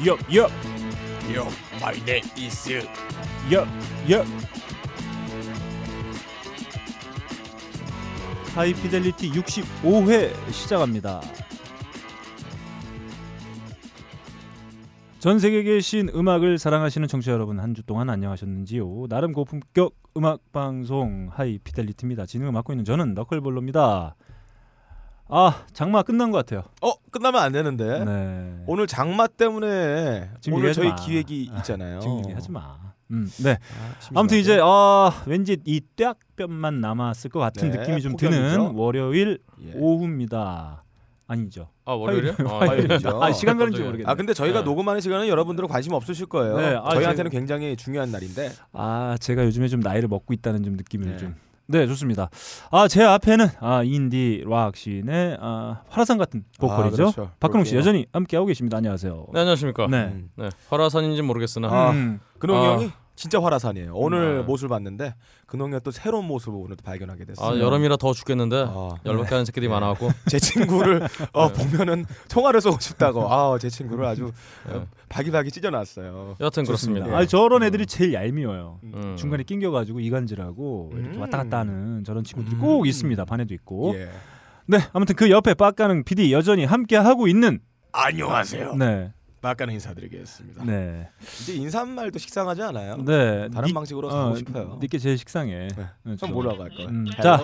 Yup, yup, Yo, my name is yup, yup. 하이피델리티 65회 시작합니다. 전 세계에 계신 음악을 사랑하시는 청취자 여러분 한 주 동안 안녕하셨는지요? 나름 고품격 음악 방송 하이피델리티입니다. 진행을 맡고 있는 저는 너클볼로입니다. 아 장마 끝난 것 같아요. 어 끝나면 안 되는데 네. 오늘 장마 때문에 오늘 저희 마. 기획이 아, 있잖아요. 지금 얘기하지 마. 음, 네. 아. 아무튼 이제 아 왠지 이 떼약볕만 남았을 것 같은 네, 느낌이 좀 폭염이죠. 드는 월요일 예. 오후입니다. 아니죠? 아 월요일이요? 아. 아 시간 가는지. 모르겠네. 아 근데 저희가 네. 녹음하는 시간은 여러분들은 관심 없으실 거예요. 네, 아, 저희한테는 제가- 굉장히 중요한 날인데. 아 제가 요즘에 좀 나이를 먹고 있다는 좀 느낌을 네. 좀. 네 좋습니다. 아 제 앞에는 아 인디 락 씬의 아, 화라산 같은 보컬이죠. 아, 그렇죠. 박근홍 씨. 여전히 함께 하고 계십니다. 안녕하세요. 네 안녕하십니까. 네. 네. 음. 화라산인지 모르겠으나 아, 음. 근홍이 아. 형이 진짜 화라산이에요. 오늘 네. 모습을 봤는데 근홍이가 또 새로운 모습을 오늘 또 발견하게 됐어요. 아 여름이라 더 죽겠는데 아, 열받게 하는 새끼들이 네. 많아갖고 제 친구를 어, 네. 보면은 통화를 쏘고 싶다고. 아, 제 친구를 아주 네. 어, 바기바기 찢어놨어요. 여하튼 좋습니다. 그렇습니다. 아 저런 애들이 제일 얄미워요. 음. 중간에 낑겨가지고 이간질하고 이렇게 음. 왔다 갔다 하는 저런 친구들이 음. 꼭 있습니다. 반에도 있고. 예. 네, 아무튼 그 옆에 막가는 PD 여전히 함께 하고 있는 안녕하세요. 네, 막가는 인사드리겠습니다. 네, 이제 인사말도 식상하지 않아요? 네. 다른 니- 방식으로 어, 하고 싶어요. 니께 제일 식상해. 네. 네, 그럼 뭐라고 할까요? 음? 자.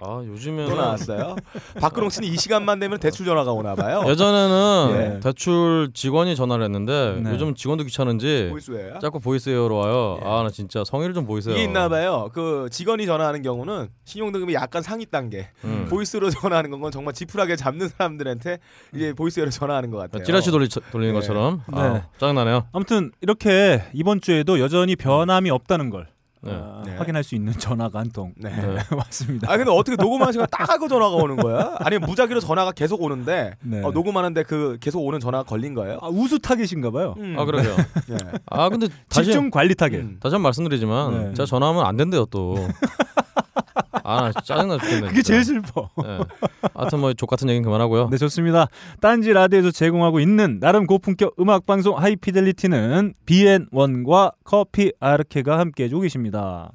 아 요즘에는 또 나왔어요. 박근홍 씨는 이 시간만 되면 대출 전화가 오나 봐요. 예전에는 예. 대출 직원이 전화를 했는데 네. 요즘 직원도 귀찮은지 보이스예요? 자꾸 보이스웨어로 와요. 예. 아나 진짜 성의를 좀 보이세요. 이게 있나 봐요. 그 직원이 전화하는 경우는 신용등급이 약간 상위 단계. 음. 보이스로 전화하는 건 정말 지푸라기에 잡는 사람들한테 이제 보이스로 전화하는 것 같아요. 찌라시 돌리, 돌리는 네. 것처럼 네. 아, 짜증나네요. 아무튼 이렇게 이번 주에도 여전히 변함이 없다는 걸 네. 어, 네. 확인할 수 있는 전화가 한 통 네. 네. 왔습니다. 아 근데 어떻게 녹음하는 시간 딱 하고 전화가 오는 거야? 아니면 무작위로 전화가 계속 오는데 네. 어, 녹음하는데 그 계속 오는 전화가 걸린 거예요? 아, 우수 타겟인가 봐요. 음. 아 그러게요. 네. 아 근데 다시 집중 관리 타겟. 음. 다시 한 번 말씀드리지만 네. 제가 전화하면 안 된대요 또. 아 짜증나 죽겠네. 그게 진짜. 제일 슬퍼. 네. 하여튼 뭐 좆 같은 얘기는 그만하고요. 네 좋습니다. 딴지 라디오에서 제공하고 있는 나름 고품격 음악 방송 하이피델리티는 BN1과 커피 아르케가 함께 해주고 계십니다.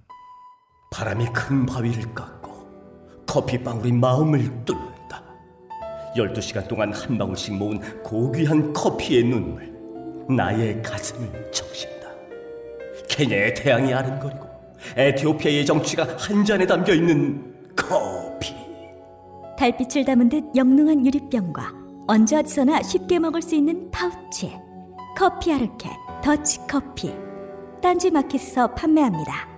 바람이 큰 바위를 깎고 커피방울이 마음을 뚫는다. 12시간 동안 한 방울씩 모은 고귀한 커피의 눈물 나의 가슴을 적신다. 케냐의 태양이 아른거리고 에티오피아의 정취가 한 잔에 담겨 있는 커피. 달빛을 담은 듯 영롱한 유리병과 언제 어디서나 쉽게 먹을 수 있는 파우치 커피 아르케 더치 커피 딴지 마켓에서 판매합니다.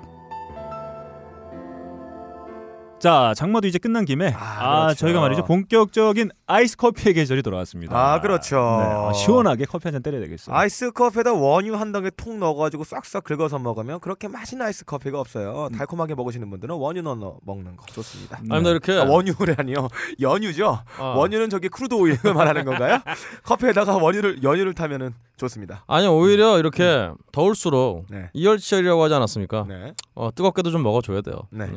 자 장마도 이제 끝난 김에 아, 아, 그렇죠. 저희가 말이죠 본격적인 아이스 커피의 계절이 돌아왔습니다. 아 그렇죠. 네, 아, 시원하게 커피 한 잔 때려야 되겠어요. 아이스 커피에다 원유 한 덩에 통 넣어가지고 싹싹 긁어서 먹으면 그렇게 맛있는 아이스 커피가 없어요. 달콤하게 먹으시는 분들은 원유 넣어 먹는 거 좋습니다. 네. 아니 나 이렇게 아, 원유라니요. 연유죠. 아. 원유는 저기 crude oil을 말하는 건가요? 커피에다가 원유를 연유를 타면은 좋습니다. 아니 오히려 이렇게 더울수록 네. 이열치열이라고 하지 않았습니까? 네. 어, 뜨겁게도 좀 먹어줘야 돼요. 네.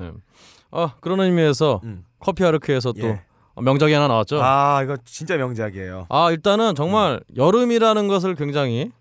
아 그런 의미에서 음. 커피 아르케에서 또 예. 명작이 하나 나왔죠. 아, 아 이거 진짜 명작이에요. 일단은 정말 여름이라는 것을 굉장히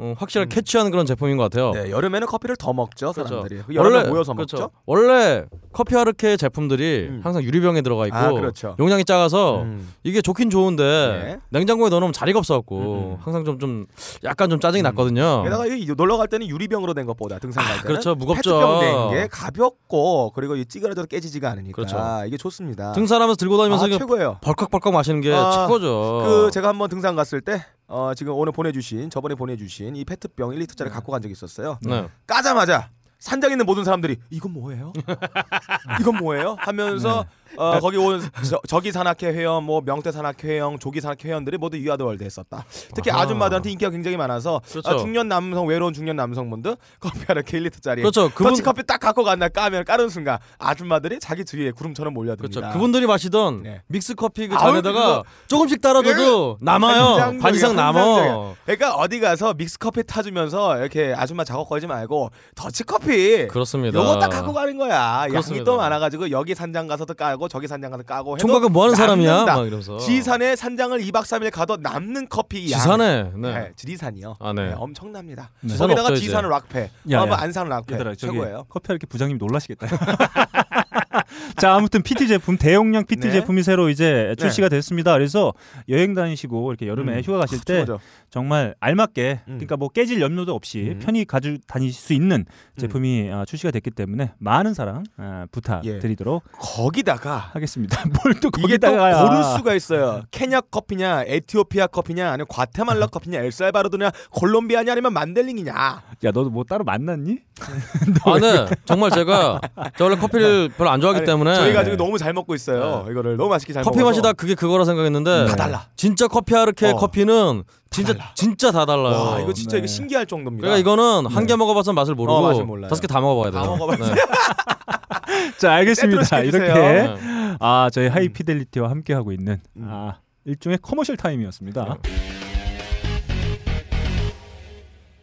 어, 확실하게 음. 캐치하는 그런 제품인 것 같아요. 네, 여름에는 커피를 더 먹죠 그렇죠. 사람들이. 그 여름에 모여서 그렇죠. 먹죠. 원래 커피 아르케 제품들이 음. 항상 유리병에 들어가 있고 아, 그렇죠. 용량이 작아서 음. 이게 좋긴 좋은데 네. 냉장고에 넣어놓으면 자리가 없어갖고 음, 음. 항상 좀 좀 약간 좀 짜증이 음. 났거든요. 게다가 이 놀러 갈 때는 유리병으로 된 것보다 등산 갈 때는 그렇죠. 무겁죠. 페트병 된 게 가볍고 그리고 이 찌그러져도 깨지지가 않으니까 그렇죠. 이게 좋습니다. 등산하면서 들고 다니면서 아, 최고예요. 벌컥벌컥 마시는 게 아, 최고죠. 그 제가 한번 등산 갔을 때 어, 지금 오늘 보내주신 저번에 보내주신 이 페트병 1리터짜리 갖고 간 적이 있었어요. 네. 까자마자 산장 있는 모든 사람들이 이건 뭐예요? 이건 뭐예요? 하면서 어, 거기 온 저, 기 산악회 회원, 뭐 명태 산악회 회원, 조기 산악회 회원들이 모두 We Are the World 했었다. 특히 아하. 아줌마들한테 인기가 굉장히 많아서 그렇죠. 아, 중년 남성 외로운 중년 남성분들 커피 하나 1리터짜리 그렇죠. 그분 더치 커피 딱 갖고 간다 까면 까는 순간 아줌마들이 자기 주위에 구름처럼 몰려듭니다. 그렇죠. 그분들이 마시던 네. 믹스 커피 그 잔에다가 그거- 조금씩 따라줘도 남아요. 한상적이야, 반 이상 남어. 그러니까 어디 가서 믹스 커피 타주면서 이렇게 아줌마 작업 걸지 말고 더치 커피 그렇습니다. 요거 딱 갖고 가는 거야. 양이 그렇습니다. 또 많아가지고 여기 산장 가서도 까고 까고 저기 산장 가서 까고 해도 총각은 뭐 하는 사람이야? 남는다. 막 이러면서. 지산에 산장을 2박 3일 가도 남는 커피 양. 지산에. 네. 네, 지리산이요. 아, 네. 네, 엄청납니다. 네. 지산 거기다가 없죠, 이제. 지산 락페, 야, 야. 안산 락페 얘들아 저기 최고예요. 커피 이렇게 부장님 놀라시겠다. 자 아무튼 PT 제품 대용량 PT 네. 제품이 새로 이제 네. 출시가 됐습니다. 그래서 여행 다니시고 이렇게 여름에 음. 휴가 가실 때 최고죠. 정말 알맞게 음. 그러니까 뭐 깨질 염려도 없이 음. 편히 가지고 다니실 수 있는 제품이 아, 출시가 됐기 때문에 많은 사랑 아, 부탁드리도록 거기다가 하겠습니다. 뭘 또 거기다가 고를 수가 있어요. 케냐 커피냐, 에티오피아 커피냐, 아니면 과테말라 커피냐, 엘살바도르냐, 콜롬비아냐, 아니면 만델링이냐. 야 너도 뭐 따로 만났니? 아, 네. 정말 제가 저 원래 커피를 별로 안 좋아하기 아니, 때문에 저희가 지금 너무 잘 먹고 있어요. 이거를 너무 맛있게 잘 커피 먹어서. 마시다 그게 그거라 생각했는데 다 달라. 진짜 커피 아르케 어. 커피는 진짜 달라. 진짜 다 달라요. 와 이거 진짜 네. 이거 신기할 정도입니다. 그러니까 이거는 한 개 먹어봐서 맛을 모르고 어, 맛을 몰라요. 다섯 개 다 먹어봐야 돼요. 다 먹어봐야 네. 자 알겠습니다. 세트로 이렇게 시켜주세요. 네. 아 저희 하이피델리티와 함께 하고 있는 음. 아 일종의 커머셜 타임이었습니다.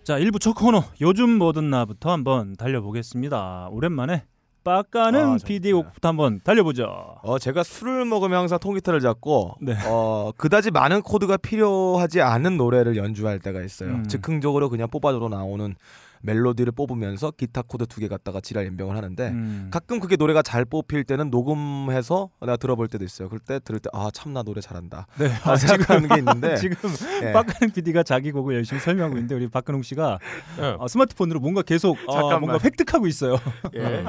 자 1부 첫 코너 요즘 뭐 듣나부터 한번 달려보겠습니다. 오랜만에 빡가는 아. PD 곡부터 한번 달려보죠. 어 제가 술을 먹으면 항상 통기타를 잡고 네. 어 그다지 많은 코드가 필요하지 않은 노래를 연주할 때가 있어요. 음. 즉흥적으로 그냥 뽑아줘도 나오는 멜로디를 뽑으면서 기타 코드 두 개 갖다가 지랄 염병을 하는데 음. 가끔 그게 노래가 잘 뽑힐 때는 녹음해서 내가 들어볼 때도 있어요. 그럴 때 들을 때 아 참 나 노래 잘한다. 네. 아, 생각하는 게 있는데 지금 예. 빡가는 PD가 자기 곡을 열심히 설명하고 있는데 우리 박근홍 씨가 네. 어, 스마트폰으로 뭔가 계속 어, 잠깐만. 뭔가 획득하고 있어요. 예.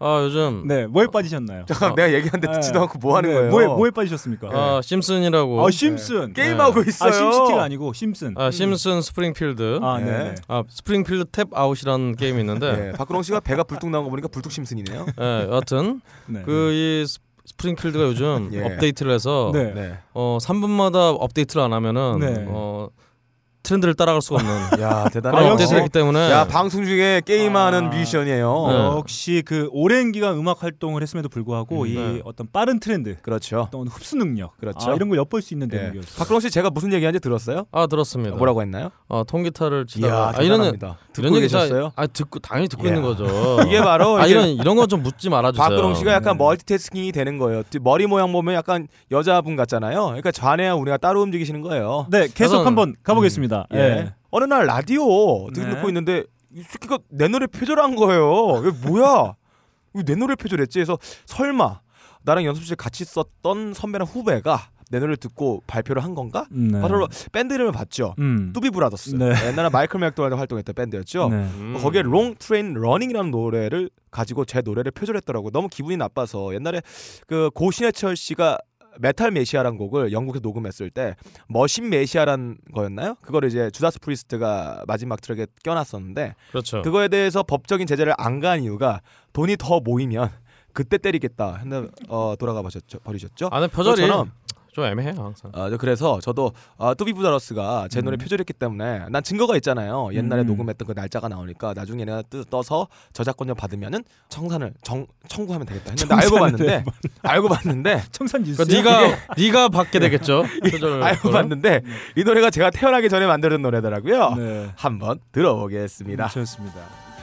아 요즘 네, 뭐에 빠지셨나요? 잠깐 내가 얘기하는데 네. 듣지도 않고 뭐 하는 네, 거예요? 뭐에 뭐에 빠지셨습니까? 아 심슨이라고 아 심슨. 게임하고 네. 있어요. 아 심시티가 아니고 심슨. 아, 심슨 스프링필드 아, 아, 네. 네. 스프링필드 Tapped Out이라는 게임이 있는데 예. 박근홍 씨가 배가 불뚝 나온 거 보니까 불뚝 심슨이네요. 예, 여하튼 네. 그이 스프링필드가 요즘 예. 업데이트를 해서 네. 네. 어 3분마다 업데이트를 안 하면은 네. 어 트렌드를 따라갈 수가 없는 야. 업데이트를 했기 때문에 야 방송 중에 게임하는 아. 뮤지션이에요. 네. 역시 그 오랜 기간 음악 활동을 했음에도 불구하고 음, 이 네. 어떤 빠른 트렌드, 그렇죠. 어떤 흡수 능력, 그렇죠. 아, 이런 걸 엿볼 수 있는 예. 대목이었어요. 박근홍 씨 제가 무슨 얘기하는지 들었어요? 아 들었습니다. 뭐라고 했나요? 어 통기타를 이야 치다가 아 이런. 듣고 계셨어요? 아 듣고 당연히 듣고 이야. 있는 거죠. 이게 바로 아 이런 이런 거 좀 묻지 말아주세요. 박근홍 씨가 약간 네. 멀티태스킹이 되는 거예요. 뒤- 머리 모양 보면 약간 여자분 같잖아요. 그러니까 좌뇌와 우뇌가 따로 움직이시는 거예요. 네, 계속 우선- 한번 가보겠습니다. 예. 예. 어느 날 라디오 듣고 네. 듣고 있는데 이 새끼가 내 노래 표절한 거예요. 이게 뭐야? 왜 내 노래 표절했지? 그래서 설마 나랑 연습실 같이 썼던 선배랑 후배가 내 노래를 듣고 발표를 한 건가? 네. 바로 밴드 이름을 봤죠. 음. 뚜비 브라더스. 네. 옛날에 마이클 맥도날드 활동했던 밴드였죠. 네. 음. 거기에 Long Train Runnin'이라는 노래를 가지고 제 노래를 표절했더라고요. 너무 기분이 나빠서 옛날에 그 고신해철 씨가 Metal Messiah라는 곡을 영국에서 녹음했을 때 Machine Messiah라는 거였나요? 그거를 이제 주다스 프리스트가 마지막 트랙에 껴놨었는데 그렇죠. 그거에 대해서 법적인 제재를 안간 이유가 돈이 더 모이면 그때 때리겠다. 했는데 어, 돌아가 버셨죠, 버리셨죠. 안에 표절이 좀 애매해요 항상. 어, 저 그래서 저도 어, 뚜비 브라더스가 제 노래 음. 표절했기 때문에 난 증거가 있잖아요. 옛날에 음. 녹음했던 그 날짜가 나오니까 나중에 내가 뜨, 떠서 저작권료 받으면은 청산을 정, 청구하면 되겠다 했는데 알고 봤는데 알고 봤는데 청산 뉴스. 그러니까 네가 네가 받게 되겠죠. 알고 봤는데 이 노래가 제가 태어나기 전에 만들은 노래더라고요. 네. 한번 들어보겠습니다. 좋습니다.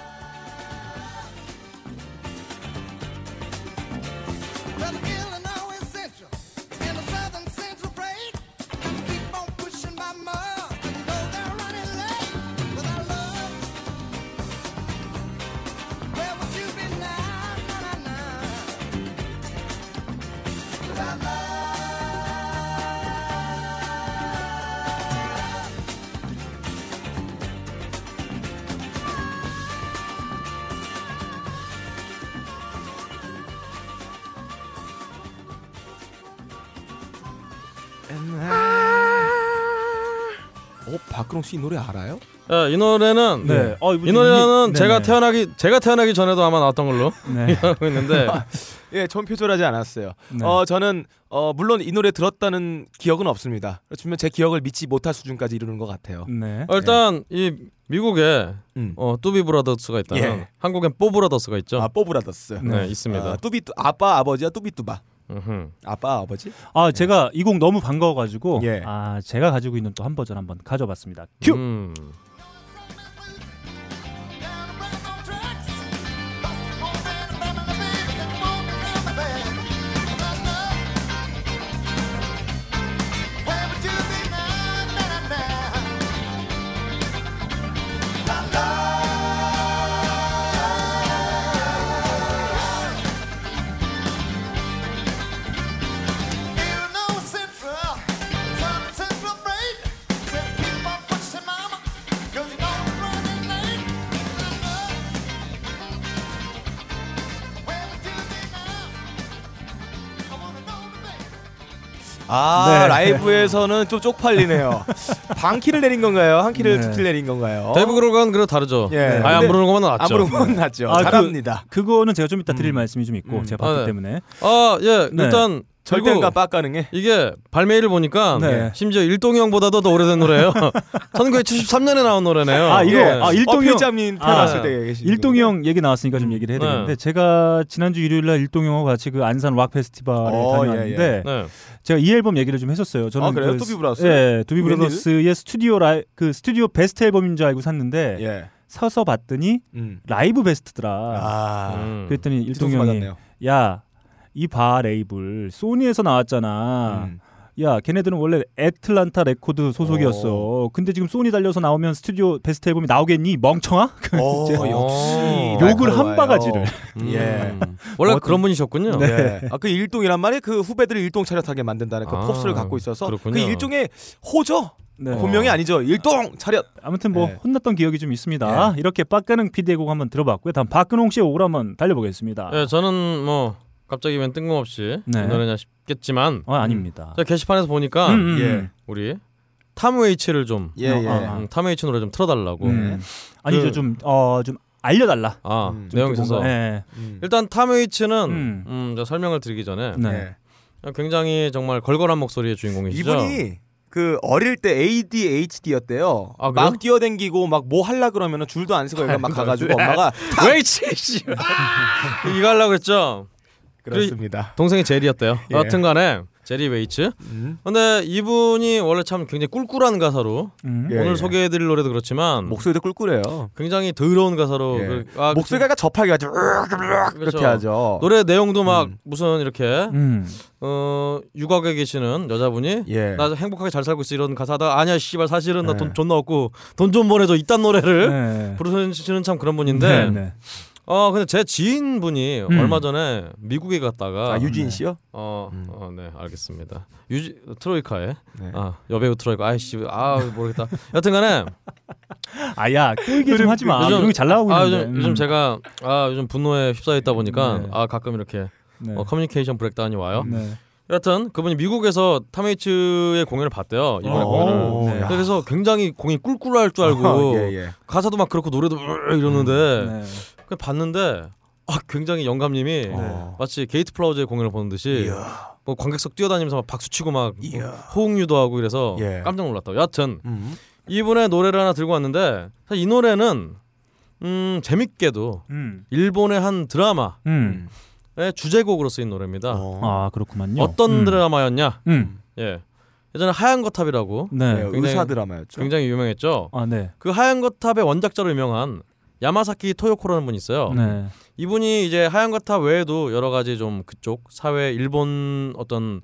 박근홍 씨 이 노래 알아요? 야, 이 노래는 네. 어, 이분 이 노래는 제가 네네. 태어나기 제가 태어나기 전에도 아마 나왔던 걸로 네. 알고 있는데 예, 전 표절하지 않았어요. 네. 어, 저는 어, 물론 이 노래 들었다는 기억은 없습니다. 그렇지만 제 기억을 믿지 못할 수준까지 이르는 것 같아요. 네. 어, 일단 이 미국에 음. 어, 뚜비 브라더스가 있다면 예. 한국엔 뽀 브라더스가 있죠. 아, 뽀 브라더스. 네, 있습니다. 아, 뚜비 뚜, 아빠 아버지야 뚜비 뚜바. 아빠 아버지? 아 제가 이 곡 너무 반가워가지고 예. 아 제가 가지고 있는 또 한 버전 한번 가져봤습니다. 큐. 음. 아 네. 라이브에서는 좀 쪽팔리네요. 반 키를 내린 건가요? 한 키를 네. 두 키를 내린 건가요? 데이브 그롤과는 그래도 다르죠. 예. 아예 안 부르는 것보단 낫죠. 안 부르는 건 낫죠. 아, 그- 잘합니다. 그거는 제가 좀 이따 드릴 음. 말씀이 좀 있고 음. 제가 봤기 아, 네. 때문에 아, 예. 네. 일단 절대가 빡가능해. 이게 발매일을 보니까 네. 심지어 일동이 형보다도 더 오래된 노래예요. 1973년에 나온 노래네요. 아, 이거 예. 아, 일동이 형 어필자님 태어났을 아, 때 계신 일동이 분이요? 형 얘기 나왔으니까 좀 음. 얘기를 해야 네. 되는데 제가 지난주 일요일 날 일동이 형하고 같이 그 안산 락 페스티벌에 어, 다녀왔는데 네. 제가 이 앨범 얘기를 좀 했었어요. 저는 아, 그래요? 그 두비 브라더스? 예, 두비? 브라더스의 스튜디오 라이 그 스튜디오 베스트 앨범인 줄 알고 샀는데 예. 사서 봤더니 음. 라이브 베스트더라. 아. 음. 그랬더니 일동이 뒤통수 형이 맞았네요. 야, 이 바 레이블 소니에서 나왔잖아. 음. 야, 걔네들은 원래 애틀란타 레코드 소속이었어. 근데 지금 소니 달려서 나오면 스튜디오 베스트 앨범이 나오겠니? 멍청아? 오, 제가 역시 욕을. 한 바가지를. 음. 예. 원래 어떤- 그런 분이셨군요. 네. 예. 아, 그 일동이란 말이 그 후배들을 일동 차렷하게 만든다는 그 아, 포스를 갖고 있어서 그렇군요. 그 일종의 호죠. 네. 본명이 아니죠. 일동 차렷. 아무튼 뭐 네. 혼났던 기억이 좀 있습니다. 이렇게 박근홍 PD의 곡 한번 들어봤고요. 다음 박근홍 씨의 곡을 한번 달려보겠습니다. 예, 저는 뭐 갑자기 웬 뜬금없이 네. 이 노래냐 싶겠지만 어, 아닙니다. 제가 게시판에서 보니까 음, 음, 예. 음. 우리 탐 웨이츠를 좀 예, 예. 아, 아. 음, 탐 웨이츠 노래 좀 틀어달라고. 음. 아니죠, 그- 좀어 좀 알려달라. 아 음, 내용이 있어서 예. 음. 일단 탐 웨이츠는 음. 음. 저 설명을 드리기 전에 네. 굉장히 정말 걸걸한 목소리의 주인공이시죠. 이분이 그 어릴 때 ADHD였대요. 아? 막 뛰어댕기고 막 뭐 할라 그러면은 줄도 안 쓰고 막 가가지고 엄마가 웨이츠 씨 이거 하려고 그랬죠. 그렇습니다. 동생이 제리였대요. 예. 여하튼간에 제리 웨이츠. 음. 근데 이분이 원래 참 굉장히 꿀꿀한 가사로 음. 예, 오늘 예. 소개해드릴 노래도 그렇지만 목소리도 꿀꿀해요. 굉장히 더러운 가사로 예. 그- 아, 목소리가 접하게 하죠. 그렇죠. 그렇게 하죠. 노래 내용도 막 음. 무슨 이렇게 음. 어 유곽에 계시는 여자분이 예. 나 행복하게 잘 살고 있어 이런 가사다 아니야 씨발 사실은 나 네. 돈 존나 없고 돈 좀 보내줘 이딴 노래를 네. 부르시는 참 그런 분인데 네, 네. 어 근데 제 지인분이 음. 얼마 전에 미국에 갔다가 아 유진 씨요? 어, 음. 어, 네, 알겠습니다. 유지 트로이카에 네. 아 여배우 트로이카 아이씨 아 모르겠다. 여튼간에 아야, 그 얘기 좀 하지 마. 요즘- 이런 게잘 나오고 아 있는데. 요즘, 요즘 음. 제가 아 요즘 분노에 휩싸여 있다 보니까 네. 아 가끔 이렇게 네. 어, communication breakdown이 와요. 네. 여하튼 그분이 미국에서 탐웨이츠의 공연을 봤대요 이번에 어, 공연을. 네. 그래서 굉장히 공이 꿀꿀할 줄 알고 예, 예. 가사도 막 그렇고 노래도 으- 이러는데 네. 봤는데 아, 굉장히 영감님이 네. 마치 게이트 플라워즈의 공연을 보는 듯이 이야. 뭐 관객석 뛰어다니면서 막 박수 치고 막 이야. 호응 유도하고 이래서 예. 깜짝 놀랐다고. 여하튼 음. 이분의 노래를 하나 들고 왔는데 사실 이 노래는 음 재밌게도 음. 일본의 한 드라마의 음. 주제곡으로 쓰인 노래입니다. 어. 아, 그렇구만요. 어. 떤 음. 드라마였냐? 음. 예. 예전에 하얀 거탑이라고 네. 네, 굉장히- 의사 드라마였죠. 굉장히 유명했죠. 아, 네. 그 하얀 거탑의 원작자로 유명한 야마사키 토요코라는 분이 있어요. 네. 이분이 이제 하얀 거탑 외에도 여러 가지 좀 그쪽 사회 일본 어떤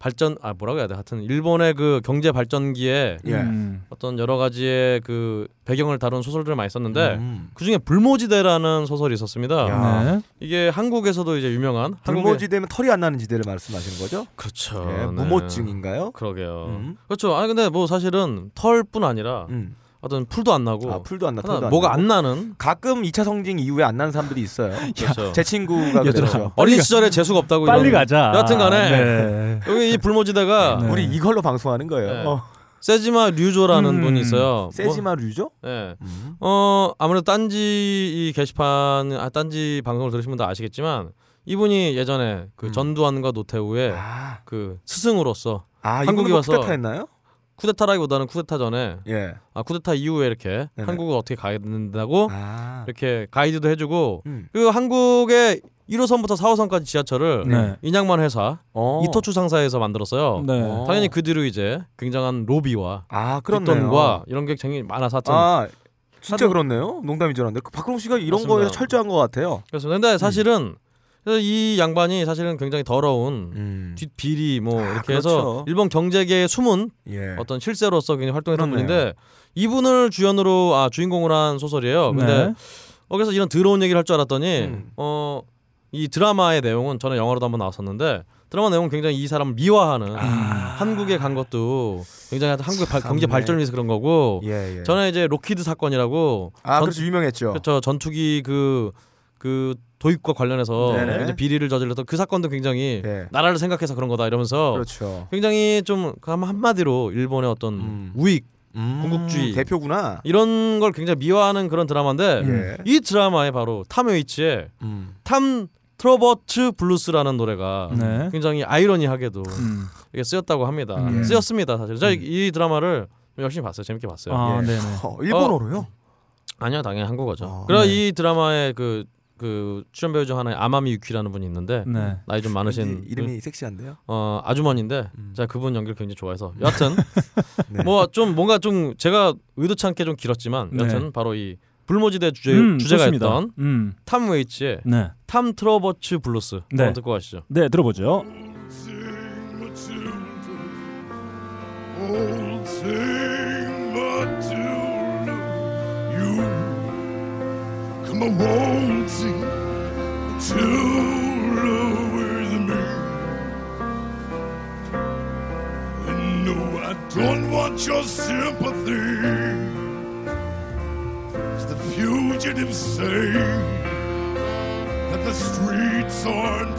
발전 아 뭐라고 해야 돼 하여튼 일본의 그 경제 발전기에 예. 음. 어떤 여러 가지의 그 배경을 다룬 소설들을 많이 썼는데 음. 그 중에 불모지대라는 소설이 있었습니다. 야. 네. 이게 한국에서도 이제 유명한 한국의 불모지되면 털이 안 나는 지대를 말씀하시는 거죠? 그렇죠. 예, 네. 무모증인가요? 그러게요. 음. 그렇죠. 아니 근데 뭐 사실은 털뿐 아니라 음. 어떤 풀도 안 나고 아 풀도 안 나. 하나 안 뭐가 나고. 안 나는 가끔 2차 성징 이후에 안 나는 사람들이 있어요. 그렇죠. 제 친구가. 그랬죠. 어린 시절에 재수가 없다고 빨리 이런- 가자. 여하튼간에 네. 여기 이 불모지대가 네. 우리 이걸로 방송하는 거예요. 네. 어. 세지마 류조라는 음. 분이 있어요. 세지마 류죠? 뭐, 예. 음. 어 아무래도 딴지 이 게시판 아 딴지 방송을 들으신 분들 아시겠지만 이분이 예전에 그 음. 전두환과 노태우의 아, 그 스승으로서 아 한국에 와서- 와서 쿠데타했나요? 쿠데타라기보다는 쿠데타 전에 예. 아 쿠데타 이후에 이렇게 네네. 한국을 어떻게 가야 된다고 아. 이렇게 가이드도 해주고 음. 그 한국의 1호선부터 4호선까지 지하철을 네. 인양만 회사 어. 이토추 상사에서 만들었어요. 네. 어. 당연히 그 뒤로 이제 굉장한 로비와 아. 뒷돈과 이런 게 굉장히 많아서 하여튼 아, 진짜 하여튼- 그렇네요. 농담인 줄 알았는데 그 박근홍 씨가 이런 맞습니다. 거에 철저한 것 같아요. 그래서 근데 사실은 그래서 이 양반이 사실은 굉장히 더러운 음. 뒷비리 뭐 아, 이렇게 해서 그렇죠. 일본 경제계의 숨은 예. 어떤 실세로서 굉장히 활동했던 그렇네요. 분인데 이분을 주연으로 아 주인공으로 한 소설이에요. 근데 네. 어, 그래서 이런 더러운 얘기를 할 줄 알았더니 음. 어이 드라마의 내용은 저는 영화로도 한번 나왔었는데 드라마 내용은 굉장히 이 사람을 미화하는 아. 한국에 간 것도 굉장히 한국의 발- 경제. 발전을 위해서 그런 거고 예, 예. 전에 이제 로키드 사건이라고 아, 전- 그렇죠. 유명했죠. 그렇죠 전투기 그그 도입과 관련해서 네네. 이제 비리를 저질렀던 그 사건도 굉장히 예. 나라를 생각해서 그런 거다 이러면서 그렇죠. 굉장히 좀 한- 한마디로 일본의 어떤 음. 우익 음, 군국주의. 대표구나. 이런 걸 굉장히 미화하는 그런 드라마인데 예. 이 드라마에 바로 탐 웨이츠의 음. Tom Traubert's Blues라는 노래가 네. 굉장히 아이러니하게도 음. 이게 쓰였다고 합니다. 음. 예. 쓰였습니다 사실. 제가 이 드라마를 열심히 봤어요. 재밌게 봤어요. 아, 예. 네네. 어, 일본어로요? 아니요, 당연히 한국어죠. 어, 그래 네. 이 드라마의 그, 그 출연 배우 중 하나의 아마미 유키라는 분이 있는데 네. 나이 좀 많으신 이- 이름이 섹시한데요? 어 아주머니인데 음. 제가 그분 연기를 굉장히 좋아해서 여하튼 네. 뭐좀 뭔가 좀 제가 의도치 않게 좀 길었지만 네. 여하튼 바로 이 불모지대 주제 음, 주제가 좋습니다. 했던 음. 탐 웨이츠의 네. Tom Traubert's Blues 네. 한번 듣고 가시죠. 네, 들어보죠. Come a waltzing Matilda with me. And no, I don't want your sympathy. As the fugitives say that the streets aren't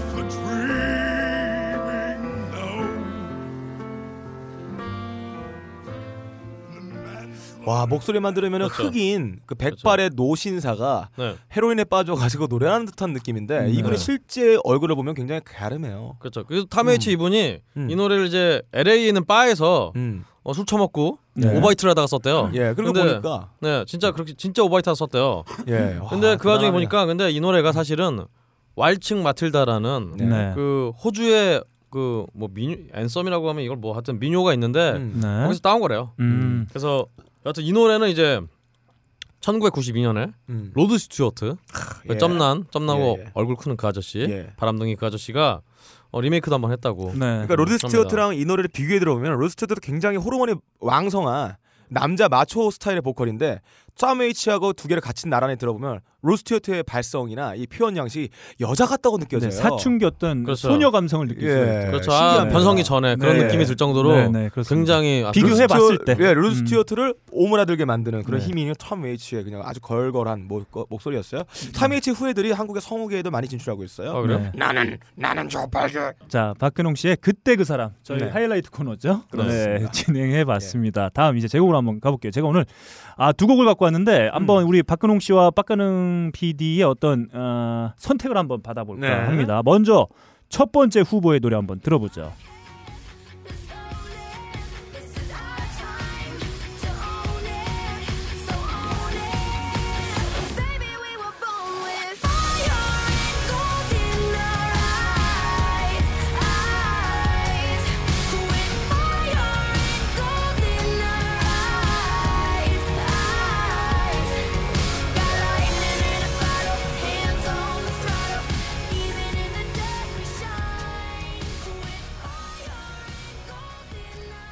와 목소리만 들으면 그렇죠. 흑인 그 백발의 노신사가 네. 헤로인에 빠져가지고 노래하는 듯한 느낌인데 네. 이분의 실제 얼굴을 보면 굉장히 갸름해요. 그렇죠. 그래서 탐 웨이츠 이분이 음. 이 노래를 이제 LA에 있는 바에서 음. 어, 술 처먹고 네. 오바이트를 하다가 썼대요. 예, 그리고 근데- 보니까 네, 진짜 그렇게 진짜 오바이트를 썼대요. 예. 근데 와, 그 와중에. 보니까 근데 이 노래가 사실은 Waltzing Matilda라는 네. 네. 그 호주의 그 뭐 민요 anthem이라고 하면 이걸 뭐 하여튼 민요가 있는데 음. 네. 거기서 따온 거래요. 음. 그래서 여하튼 이 노래는 이제 1992년에 음. 로드 스튜어트 그 예. 점난 점나고 예, 예. 얼굴 크는 그 아저씨 예. 바람둥이 그 아저씨가 어, 리메이크도 한번 했다고. 네. 그러니까 로드 스튜어트랑 이 노래를 비교해 들어보면 로드 스튜어트도 굉장히 호르몬이 왕성한 남자 마초 스타일의 보컬인데 탐 웨이츠하고 두 개를 같이 나란히 들어보면 로드 스튜어트의 발성이나 이 표현 양식이 여자 같다고 느껴져요. 네, 사춘기 어떤 그렇죠. 소녀 감성을 느낄 예. 있죠. 그렇죠. 신기합니다. 아, 변성기 전에 그런 네. 느낌이 들 정도로 네, 네. 굉장히 아, 비교해 봤을 때. 예, 로드 음. 스튜어트를 오므라들게 만드는 그런 네. 힘이 있는 톰 웨이츠의 그냥 아주 걸걸한 목, 목소리였어요. 톰 웨이츠 후예들이 한국의 성우계에도 많이 진출하고 있어요. 아, 그래요? 네. 나는 나는 저팔계 자, 박근홍 씨의 그때 그 사람 저희 네. 하이라이트 코너죠. 그렇습니다. 네, 진행해 봤습니다. 다음 이제 제곡으로 한번 가 볼게요. 제가 오늘 아, 두 곡을 갖고 왔는데 한번 우리 박근홍 씨와 박근홍 PD의 어떤 어, 선택을 한번 받아볼까 네. 합니다. 먼저 첫 번째 후보의 노래 한번 들어보죠.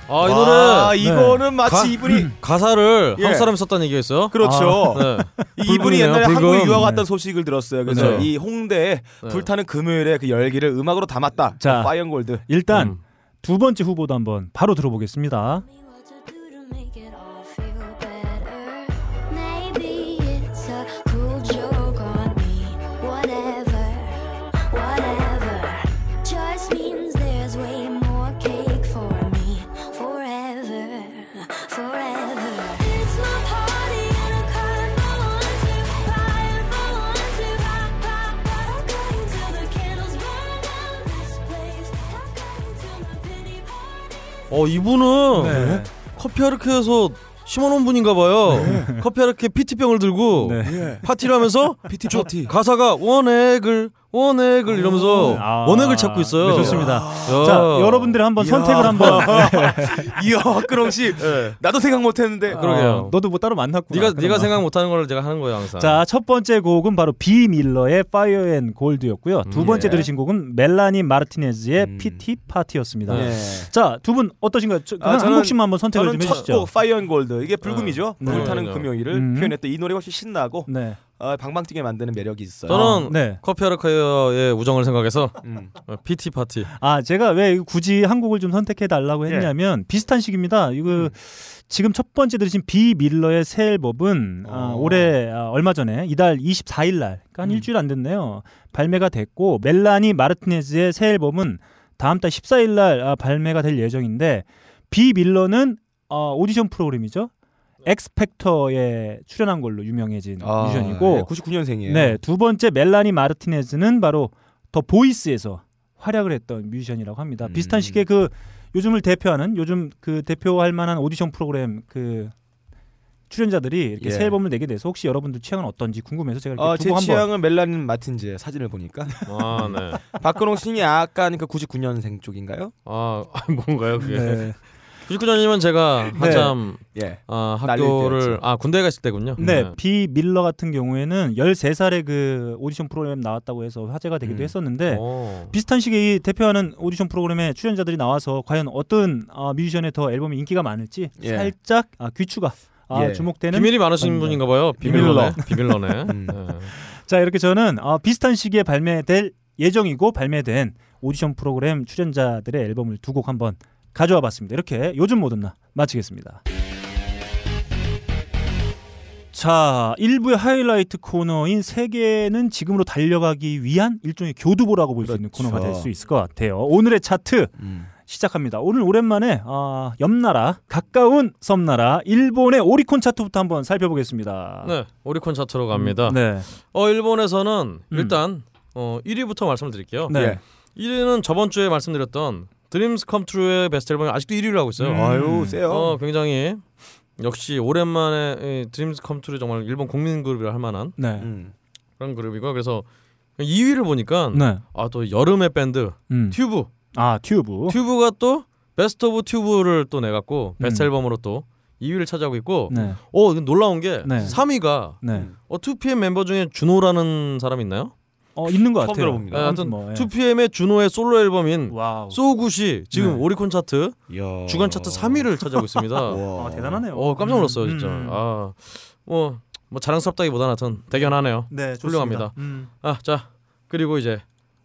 아, 이 와, 노래 이거는 마치 가- 이분이 가사를 예. 한국 사람이 썼다는 얘기가 있어요. 그렇죠. 네. 이분이 옛날에 불금. 한국에 유학 네. 왔던 소식을 들었어요. 그래서 그렇죠. 이 홍대에 네. 불타는 금요일에 그 열기를 음악으로 담았다. 자. Fire and Gold. 일단 음. 두 번째 후보도 한번 바로 들어보겠습니다. 어, 이분은 네. 커피 아르케에서 심어놓은 분인가 봐요. 커피 아르케 피티병을 들고 네. 예. 파티를 하면서 Pity Party. 가사가 원액을 원액을 이러면서 아, 원액을 찾고 있어요. 네, 좋습니다. 야. 자, 여러분들이 한번 이야. 선택을 한번 이야, 박근홍 씨. 예. 나도 생각 못 했는데. 그러게요. 어, 너도 뭐 따로 만났구나. 네가 네가 그러면. 생각 못하는 걸 제가 하는 거예요 항상. 자, 첫 번째 곡은 바로 비 밀러의 Fire and Gold였고요. 두 음, 번째 예. 들으신 곡은 멜라니 마르티네즈의 음. PT 파티였습니다. 예. 자, 두 분 어떠신가요? 저, 아, 한, 곡씩만 한번 선택을 좀 해주시죠. 첫곡 Fire and Gold 이게 불금이죠. 네. 불타는 네. 금요일을 음. 표현했던 이 노래가 훨씬 신나고 네. 어, 방방뛰게 만드는 매력이 있어요. 저는 아, 네. 커피 아르케의 우정을 생각해서 음. 어, Pity Party. 아 제가 왜 굳이 한 곡을 좀 선택해 달라고 예. 했냐면 비슷한 시기입니다. 이거 음. 지금 첫 번째 들으신 비 밀러의 새 앨범은 아, 어. 올해 아, 얼마 전에 이달 24일 날, 그러니까 한 음. 일주일 안 됐네요. 발매가 됐고 멜라니 마르티네즈의 새 앨범은 다음 달 14일 날 아, 발매가 될 예정인데 비 밀러는 어, 오디션 프로그램이죠. X Factor에 출연한 걸로 유명해진 아, 뮤지션이고 99년생이에요. 네, 두 번째 멜라니 마르티네즈는 바로 The Voice에서 활약을 했던 뮤지션이라고 합니다. 음. 비슷한 시기에 그 요즘을 대표하는 요즘 그 대표할 만한 오디션 프로그램 그 출연자들이 이렇게 예. 새 앨범을 내게 돼서 혹시 여러분들 취향은 어떤지 궁금해서 제가 이렇게 어, 제 취향은 멜라니 마르티네즈 사진을 보니까 아 네. 박근홍 씨는 약간 그 99년생 쪽인가요? 아 뭔가요 그게? 네. 99년이면 제가 한참 예. 아, 날릴 학교를. 아 군대 갔을 때군요. 네, 비 밀러 같은 경우에는 13살에 그 오디션 프로그램 나왔다고 해서 화제가 되기도 음. 했었는데 오. 비슷한 시기에 이 대표하는 오디션 프로그램에 출연자들이 나와서 과연 어떤 아, 뮤지션의 더 앨범이 인기가 많을지 예. 살짝 아, 귀추가 아, 예. 주목되는 비밀이 많으신. 분인가 봐요. 비밀러네. 비밀러네. 음. 네. 자 이렇게 저는 어, 비슷한 시기에 발매될 예정이고 발매된 오디션 프로그램 출연자들의 앨범을 두 곡 한번 가져와 봤습니다. 이렇게 요즘 뭐든 나 마치겠습니다. 자 1부의 하이라이트 코너인 세계는 지금으로 달려가기 위한 일종의 교두보라고 볼수 있는 그렇죠. 코너가 될 수 있을 것 같아요. 오늘의 차트 음. 시작합니다. 오늘 오랜만에 아, 옆나라 가까운 섬나라 일본의 오리콘 차트부터 한번 살펴보겠습니다. 네, 오리콘 차트로 갑니다. 네. 어 일본에서는 음. 일단 어 1위부터 말씀을 드릴게요. 네. 예. 1위는 저번 주에 말씀드렸던 Dreams Come True의 베스트 앨범이 아직도 1위를 하고 있어요. 음. 아유 세요. 어 굉장히 역시 오랜만에 이 Dreams Come True 정말 일본 국민 그룹이라 할 만한 네. 음. 그런 그룹이고 그래서 2위를 보니까 네. 아또 여름의 밴드 음. TUBE 아 TUBE. TUBE가 또 Best of TUBE를 또 내갖고 베스트 음. 앨범으로 또 2위를 차지하고 있고 네. 어 놀라운 게 네. 3위가 네. 어 2PM 멤버 중에 준호라는 사람 있나요? 어 있는 것 처음 같아요. 들어봅니다. 네, 아무튼 뭐, 예. 2PM의 준호의 솔로 앨범인 와우. So Good이 지금 네. 오리콘 차트 이야. 주간 차트 3위를 차지하고 있습니다. 와. 아, 대단하네요. 어 깜짝 놀랐어요 음, 진짜. 음. 아뭐 뭐 자랑스럽다기보다는 하여튼 대견하네요. 네, 좋습니다. 훌륭합니다. 음. 아자 그리고 이제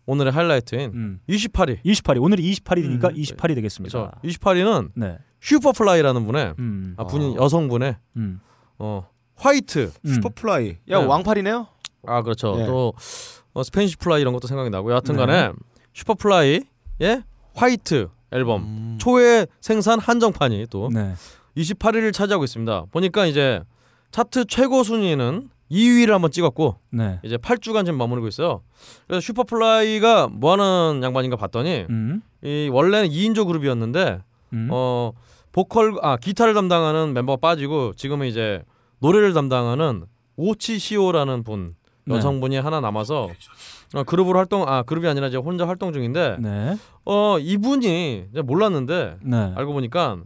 오늘의 하이라이트인 음. 28위. 28위. 오늘이 28일이니까 음. 28이 되겠습니다. 그래서 28위는 네. Superfly라는 분의 음. 아 분이 아. 여성분의 음. 어 White 음. Superfly. 야 네. 왕파리네요. 아 그렇죠 예. 또 어, Spanish fly 이런 것도 생각이 나고 여하튼간에 네. Superfly의 White 앨범 음. 초회 생산 한정판이 또 네. 28위를 차지하고 있습니다. 보니까 이제 차트 최고 순위는 2위를 한번 찍었고 네. 이제 8주간 지금 머무르고 있어요. 그래서 Superfly가 뭐 하는 양반인가 봤더니 음. 이 원래는 2인조 그룹이었는데 음. 어 보컬 아 기타를 담당하는 멤버가 빠지고 지금은 이제 노래를 담당하는 오치시오라는 분 네. 여성분이 하나 남아서 어, 그룹으로 활동 아 그룹이 아니라 이제 혼자 활동 중인데 네. 어 이분이 이제 몰랐는데 네. 알고 보니까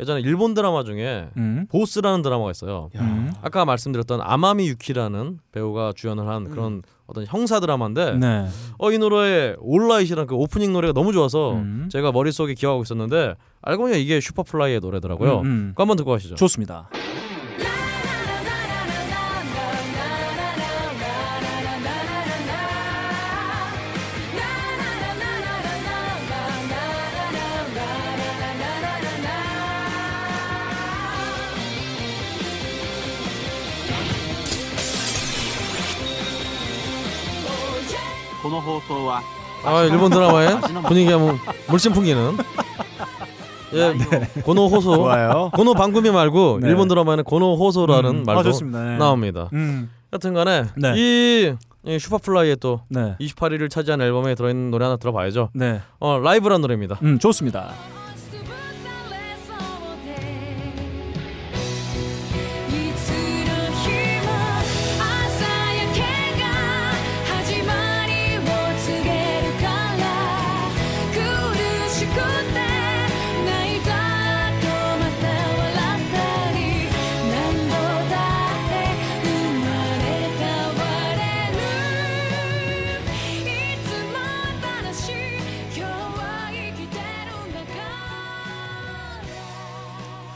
예전에 일본 드라마 중에 음. 보스라는 드라마가 있어요. 야. 음. 아까 말씀드렸던 아마미 유키라는 배우가 주연을 한 그런 어떤 형사 드라마인데 네. 어이 노래 올라이시라는 그 오프닝 노래가 너무 좋아서 음. 제가 머릿속에 기억하고 있었는데 알고 보니까 이게 슈퍼플라이의 노래더라고요. 음, 음. 그거 한번 듣고 가시죠. 좋습니다. 아 일본 드라마의 분위기가 뭐 물씬 풍기는 예 この放送 좋아요. この番組 말고 네. 일본 드라마에는 この放送라는 음. 말도 아, 좋습니다. 네. 나옵니다. 음. 여튼간에 네. 이, 이 Superfly의 또 네. 28위를 차지한 앨범에 들어있는 노래 하나 들어봐야죠. 네. 어 Live란 노래입니다. 음, 좋습니다.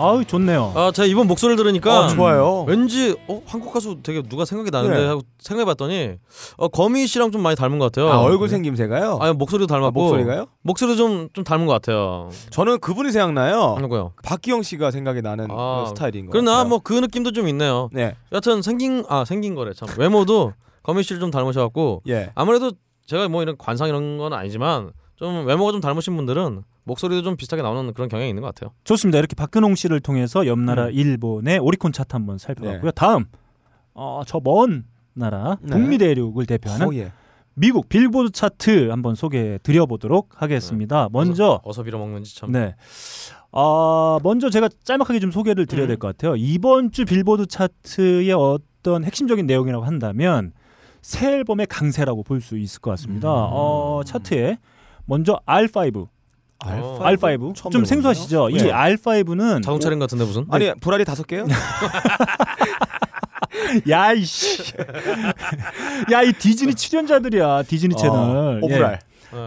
아우 좋네요. 아, 제가 이번 목소리를 들으니까 어, 좋아요. 왠지 어, 한국 가수 되게 누가 생각이 나는데 네. 하고 생각해봤더니 어, 거미 씨랑 좀 많이 닮은 것 같아요. 아, 얼굴 생김새가요? 아니 목소리도 아, 닮았고 목소리가요? 목소리 좀좀 닮은 것 같아요. 저는 그분이 생각나요. 누구요? 박기영 씨가 생각이 나는 아, 어, 스타일인 거 그러나. 뭐 그 느낌도 좀 있네요. 네, 여하튼 생긴 아 생긴 거래 참 외모도 거미 씨를 좀 닮으셔갖고 예. 아무래도 제가 뭐 이런 관상 이런 건 아니지만 좀 외모가 좀 닮으신 분들은 목소리도 좀 비슷하게 나오는 그런 경향이 있는 것 같아요. 좋습니다. 이렇게 박근홍 씨를 통해서 옆나라 음. 일본의 오리콘 차트 한번 살펴봤고요. 네. 다음 어, 저 먼 나라 네. 북미 대륙을 대표하는 어, 예. 미국 빌보드 차트 한번 소개해 드려보도록 하겠습니다. 먼저 어서, 어서 빌어먹는지 참. 네. 아, 먼저 제가 짤막하게 좀 소개를 드려야 될 것 같아요. 이번 주 빌보드 차트의 어떤 핵심적인 내용이라고 한다면 새 앨범의 강세라고 볼 수 있을 것 같습니다. 어, 차트에 먼저 R5, 어. R5 처음 좀 들어보네요. 생소하시죠? 이 예. R5는 자동차 링 같은데 무슨? 아니 불알이 다섯 개요? 야이씨, 야 이 디즈니 출연자들이야 디즈니 채널. 어, 오브랄. 네.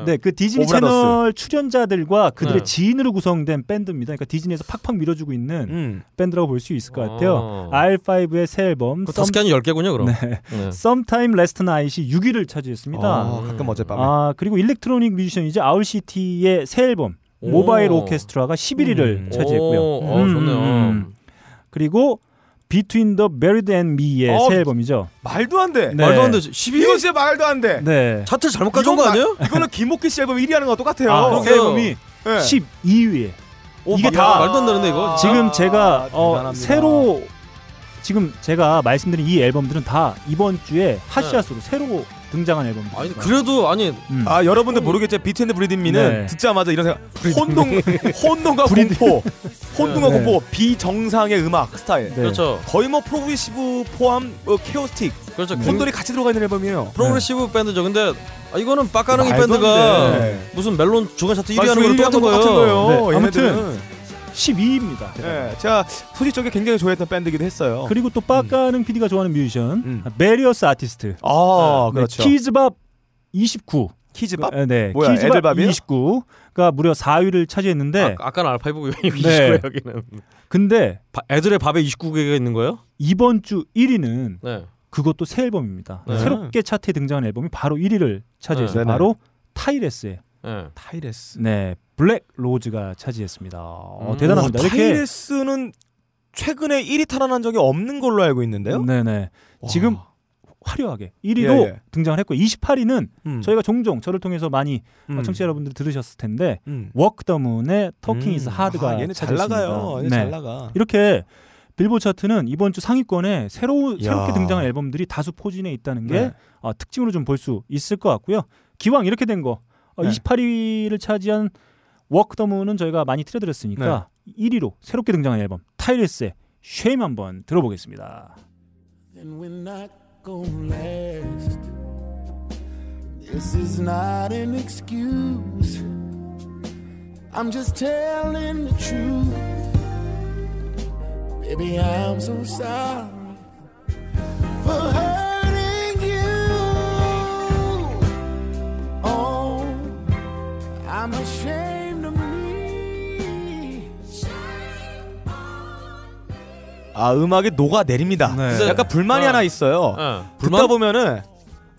네, 그 디즈니 오브라더스. 채널 출연자들과 그들의 네. 지인으로 구성된 밴드입니다. 그러니까 디즈니에서 팍팍 밀어주고 있는 음. 밴드라고 볼 수 있을 것 같아요. 어. R5의 새 앨범 그 다섯 개 아니 열 개군요 그럼. 네. 네. Sometime Last Night이 6위를 차지했습니다. 아, 가끔 어젯밤에. 아 그리고 일렉트로닉 뮤지션이죠 Owl City의 새 앨범 오. Mobile Orchestra가 11위를 음. 차지했고요. 오, 어, 음, 좋네요. 음. 그리고 Between the Buried and Me의 어, 새 앨범이죠. 말도 안 돼. 네. 말도 안 되지. 12? 이거 진짜 말도 안 돼. 네. 차트 잘못 가져온 거 아니에요? 마- 이거는 김옥기 씨 앨범 1위 하는 거 똑같아요. 아, 그러게요. 새 앨범이 네. 12위에 오, 이게 야, 다 말도 안 되는데, 이거. 지금 제가 어. 새로 지금 제가 말씀드린 이 앨범들은 다 이번 주에 핫샷으로 새로 등장한 앨범입니다. 아니 그래도 아니 음. 아 여러분들 모르겠지만 비트앤드 브리딘미는 네. 듣자마자 이런 생각 혼동 혼동과 공포 혼동과 네. 공포 비정상의 음악 스타일 네. 그렇죠. 거의 뭐 프로그레시브 포함 어, 케오스틱 그렇죠. 네. 콘 혼돈이 같이 들어가 있는 앨범이에요 프로그레시브 밴드죠. 근데 아, 이거는 빡가능이 말도 안 밴드가 돼. 무슨 멜론 주간 차트 1위 맞아, 하는 거랑 똑같은 거 거예요. 네, 아무튼 얘네들은. 12위입니다. 예, 제가 소싯적에 굉장히 좋아했던 밴드이기도 했어요 그리고 또 빡가는 PD가 좋아하는 뮤지션 음. Various Artists 아 네, 그렇죠 Kidz Bop 29 Kidz Bop 네, 네. 뭐야, Kidz Bop 애들밥이요? 29가 무려 4위를 차지했는데 아, 아까는 R5고 네. 29에 여기는 근데 바- 애들의 밥에 29개가 있는 거예요? 이번 주 1위는 네. 그것도 새 앨범입니다. 네. 새롭게 차트에 등장한 앨범이 바로 1위를 차지했어요. 네. 바로 타이레스의 네. 타이레스 네 Black Rose가 차지했습니다. 어, 음. 대단합니다. 와, 이렇게 Tyrese는 최근에 1위 탈환한 적이 없는 걸로 알고 있는데요 네네 와. 지금 화려하게 1위로 예, 예. 등장을 했고 28위는 음. 저희가 종종 저를 통해서 많이 음. 청취자 여러분들 들으셨을 텐데 음. Walk the Moon의 Talking Is 음. Hard가 아, 얘는 잘. 나가요 얘는 네. 잘 나가 이렇게 빌보드 차트는 이번 주 상위권에 새로 야. 새롭게 등장한 앨범들이 다수 포진해 있다는 게 네. 어, 특징으로 좀 볼 수 있을 것 같고요. 기왕 이렇게 된 거 어, 네. 28위를 차지한 Walk the Moon은 저희가 많이 틀어드렸으니까 네. 1위로 새롭게 등장한 앨범 Tyrese의 Shame 한번 들어보겠습니다. and we're not gonna last. This is not an excuse. I'm just telling the truth. Baby, I'm so sorry for hurting I'm ashamed of me. 아 음악이 녹아 내립니다. 네. 약간 불만이 어. 하나 있어요. 네. 듣다 보면은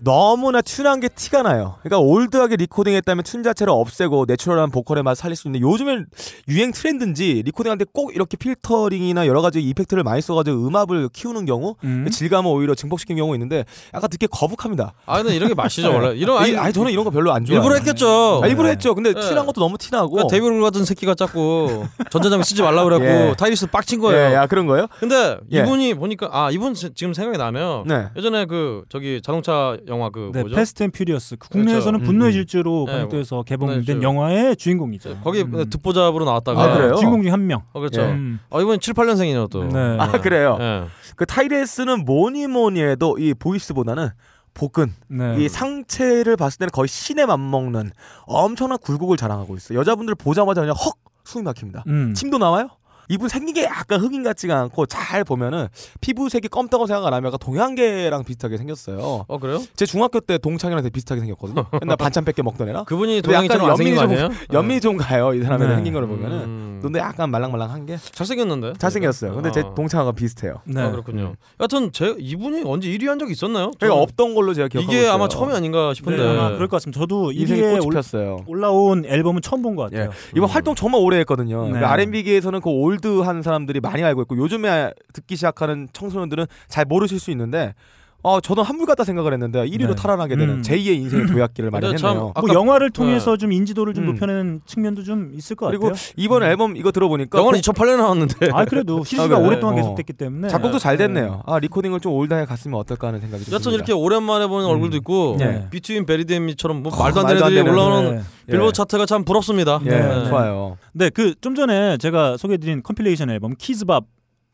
너무나 튜한 게 티가 나요. 그러니까 올드하게 리코딩했다면 튠 자체를 없애고 내추럴한 보컬의 맛을 살릴 수 있는데 요즘엔 유행 트렌드인지 리코딩할 때꼭 이렇게 필터링이나 여러 가지 이펙트를 많이 써가지고 음압을 키우는 경우 음. 질감을 오히려 증폭시키는 경우가 있는데 약간 듣기 거북합니다. 아 근데 이런 게 맛이죠 원래. 이런 아니, 아니, 아니 저는 이런 거 별로 안 좋아해요. 일부러 했겠죠. 아, 일부러 했죠. 근데 네. tune한 것도 너무 티나고. 그러니까 데뷔를 같은 새끼가 자꾸 전자장비 쓰지 말라 그래갖고 예. Tyrese 빡친 거예요. 예, 야 그런 거예요? 근데 예. 이분이 보니까 아 이분 지- 지금 생각이 나면 네. 예전에 그 저기 자동차 영화 그 네, 뭐죠? Fast and Furious 그 국내에서는 그렇죠. 분노의 음, 질주로 네, 번역돼서 개봉된 질주. 영화의 주인공이죠. 거기 음. 듣보잡으로 나왔다가 아, 그래요? 주인공 중에 한 명. 어, 그렇죠. 예. 음. 아 이번 7, 8년생이네요 또. 네. 아 그래요. 예. 그 타이레스는 뭐니 뭐니 해도 이 보이스보다는 복근 네. 이 상체를 봤을 때는 거의 신에 맞먹는 엄청난 굴곡을 자랑하고 있어요. 여자분들 보자마자 그냥 헉 숨이 막힙니다. 음. 침도 나와요? 이분 생긴 게 약간 흑인 같지가 않고 잘 보면은 피부색이 검다고 생각 안 하면 약간 동양계랑 비슷하게 생겼어요. 어 그래요? 제 중학교 때 동창이랑 되게 비슷하게 생겼거든요. 맨날 반찬 뺏게 먹던 애랑. 그분이 거 연민이 아니에요? 연민이 좀 가요. 이 사람의 네. 생긴 거를 보면은. 음. 근데 약간 말랑말랑한 게 잘생겼는데. 잘생겼어요. 근데 제 아. 동창하고 비슷해요. 네. 아 그렇군요. 여하튼 제 이분이 언제 1위 한 적이 있었나요? 제가 저는 없던 걸로 제가 기억하고 이게 있어요. 아마 처음이 아닌가 싶은데. 네, 아마 그럴 것 같습니다. 저도 인생이 1위에 꽃이 올, 폈어요. 올라온 앨범은 처음 본것 예. 같아요. 이번 음. 활동 정말 오래 했거든요. 네. 그 R&B계에서는 그 올 드한 사람들이 많이 알고 있고 요즘에 듣기 시작하는 청소년들은 잘 모르실 수 있는데 어 저는 한물 같다 생각을 했는데 1위로 네. 탈환하게 되는 음. 제2의 인생의 도약기를 마련했네요. 참뭐 아까- 영화를 통해서 좀 인지도를 좀 음. 높여내는 측면도 좀 있을 것 그리고 같아요. 이번 앨범 이거 들어보니까 영화는 곡- 2008년에 나왔는데. 아 그래도 시리즈가 그래? 오랫동안 어. 계속됐기 때문에 작곡도 잘 네. 됐네요. 아 리코딩을 좀 old하게 갔으면 어떨까 하는 생각이 듭니다. 이렇게 오랜만에 보는 음. 얼굴도 있고 네. 비트윈 베리데미처럼 뭐 어, 말도 안 되는 말도 안 애들이 올라오는 네. 예. 빌보드 차트가 참 부럽습니다. 예, 네. 좋아요. 네, 그 좀 전에 제가 소개해드린 컴필레이션 앨범 키즈밥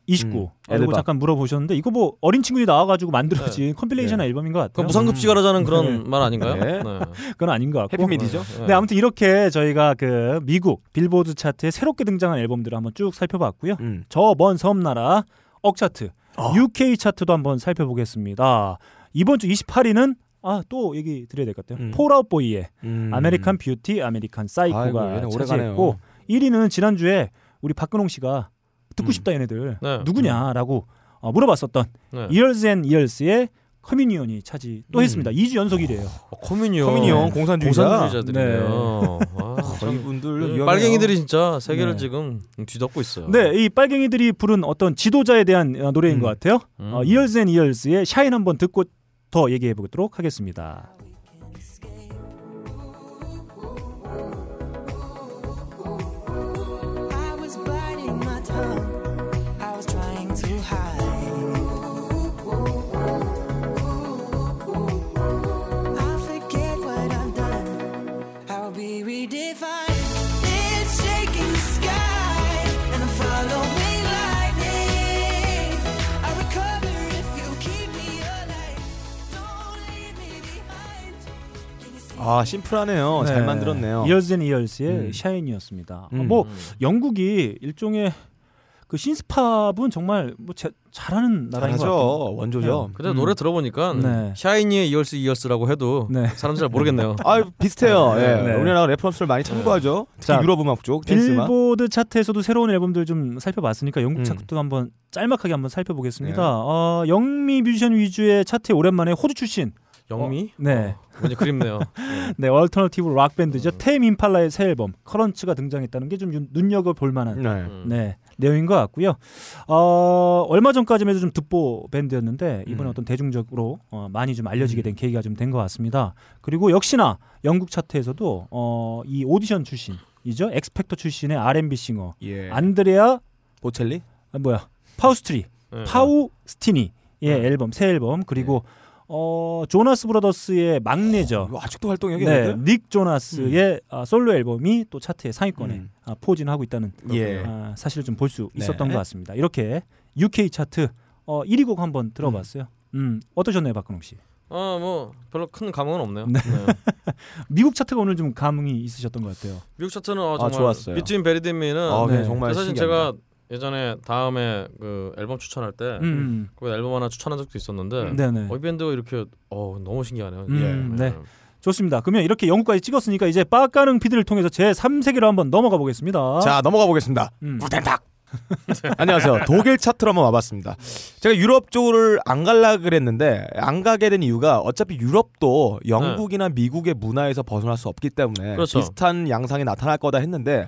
29 음, 그리고. 잠깐 물어보셨는데 이거 뭐 어린 친구들이 나와가지고 만들어진 compilation 네. 앨범인 것 그 같아요. 무상급식하라자는 그런 네. 말 아닌가요? 네. 그건 아닌 것 같고. Happy Meal이죠? 네, 아무튼 이렇게 저희가 그 미국 빌보드 차트에 새롭게 등장한 앨범들을 한번 쭉 살펴봤고요. 음. 저 먼 섬나라 억 차트, 어. UK 차트도 한번 살펴보겠습니다. 이번 주 28위는 아 또 얘기 드려야 될 것 같아요. 음. Fall Out Boy의 음. 아메리칸 뷰티, 아메리칸 아이고, 사이코가 오래 차지했고 1위는 지난주에 우리 박근홍 씨가 듣고 음. 싶다 얘네들 네. 누구냐라고 어, 물어봤었던 네. Years and Years의 Communion이 차지 또 음. 했습니다. 2주 연속 1위에요. 어, Communion. Communion 공산주의자. 공산주의자들이네요. 와, 어, 참. 이분들 그 위험해요. 빨갱이들이 진짜 세계를 네. 지금 뒤덮고 있어요. 네, 이 빨갱이들이 부른 어떤 지도자에 대한 어, 노래인 음. 것 같아요. 음. 어, Years and Years의 샤인 한번 듣고 더 얘기해 보도록 하겠습니다. 아 심플하네요. 잘 네, 만들었네요. Years and Years의 음. Shine이었습니다. 어, 음. 뭐 영국이 일종의 그 synth-pop은 정말 뭐 제- 잘하는 나라인. 잘하죠. 원조죠. 근데 음. 노래 들어보니까 네. 샤이니의 Years Years라고 해도 네. 사람들 잘 모르겠네요. 아 비슷해요. 예. 네. 우리나라 reference를 많이 참고하죠. 특히 자, 유럽 음악 쪽. 빌보드 차트에서도 새로운 앨범들 좀 살펴봤으니까 영국 음. 차트도 한번 짤막하게 한번 살펴보겠습니다. 네. 어, 영미 뮤지션 위주의 차트에 오랜만에 호주 출신 영미? 네. 어, 뭔지 그립네요. 네. 네, alternative rock 밴드죠. 음. Tame Impala의 새 앨범 Currents가 등장했다는 게 좀 눈여겨 볼 만한 네. 음. 네, 내용인 것 같고요. 어, 얼마 전까지만 해도 좀 듣보 밴드였는데 이번에 음. 어떤 대중적으로 어, 많이 좀 알려지게 된 계기가 좀 된 것 같습니다. 그리고 역시나 영국 차트에서도 어, 이 오디션 출신이죠. X Factor 출신의 R&B singer 예. 안드레아 보첼리? 아, 뭐야 파우스티니 네. 파우스티니의 네. 앨범 새 앨범 그리고 어, Jonas Brothers의 막내죠. 이거 아직도 활동이 네? Nick Jonas의 아, 솔로 앨범이 또 차트의 상위권에 음. 아, 포진하고 있다는 예. 아, 사실을 좀 볼수 네. 있었던 것 같습니다. 이렇게 UK 차트 어, 1위 곡 한번 들어봤어요. 음, 어떠셨나요, 박근홍 씨? 아, 뭐 별로 큰 감흥은 없네요. 네. 네. 미국 차트가 오늘 좀 감흥이 있으셨던 것 같아요. 미국 차트는 어, 아, 정말 좋았어요. 비트윈 베리데미는 아, 네. 네. 정말 사실 신기합니다. 제가 예전에 다음에 그 앨범 추천할 때 음, 그 앨범 하나 추천한 적도 있었는데 네네. 어, 이 밴드가 이렇게 어, 너무 신기하네요. 음, 예. 네. 좋습니다. 그러면 이렇게 영국까지 찍었으니까 이제 빠까능 피드를 통해서 제 3세계로 한번 넘어가 보겠습니다. 자 넘어가 보겠습니다. 음. 구텐탁. 안녕하세요. 독일 차트로 한번 와봤습니다. 제가 유럽 쪽을 안 갈라 그랬는데 안 가게 된 이유가 어차피 유럽도 영국이나 미국의 문화에서 벗어날 수 없기 때문에 그렇죠. 비슷한 양상이 나타날 거다 했는데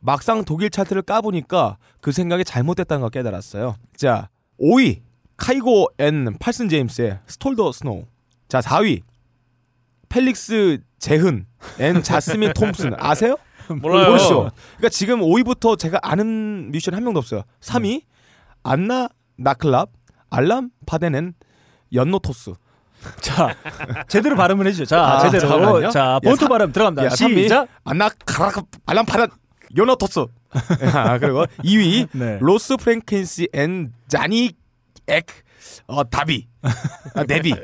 막상 독일 차트를 까보니까 그 생각이 잘못됐다는 걸 깨달았어요. 자 5위 카이고 앤 팔슨 제임스의 스톨더 스노우. 자 4위 펠릭스 제흔 앤 자스민 톰슨 아세요? 몰라요. 모르시죠? 그러니까 지금 5위부터 제가 아는 뮤지션 한 명도 없어요. 3위 안나 나클랍, 알람 파데넨, 연노토스. 자, 제대로 발음을 해주죠. 자, 아, 제대로. 잠깐만요. 자, 야, 본토 사- 발음 들어갑니다. 야, 3위 시작. 안나 카라카 알람 파덴 연노토스. 아, 그리고 2위 네. 로스 프랭켄시 앤 자니 엑 어, 다비. 아, 네비.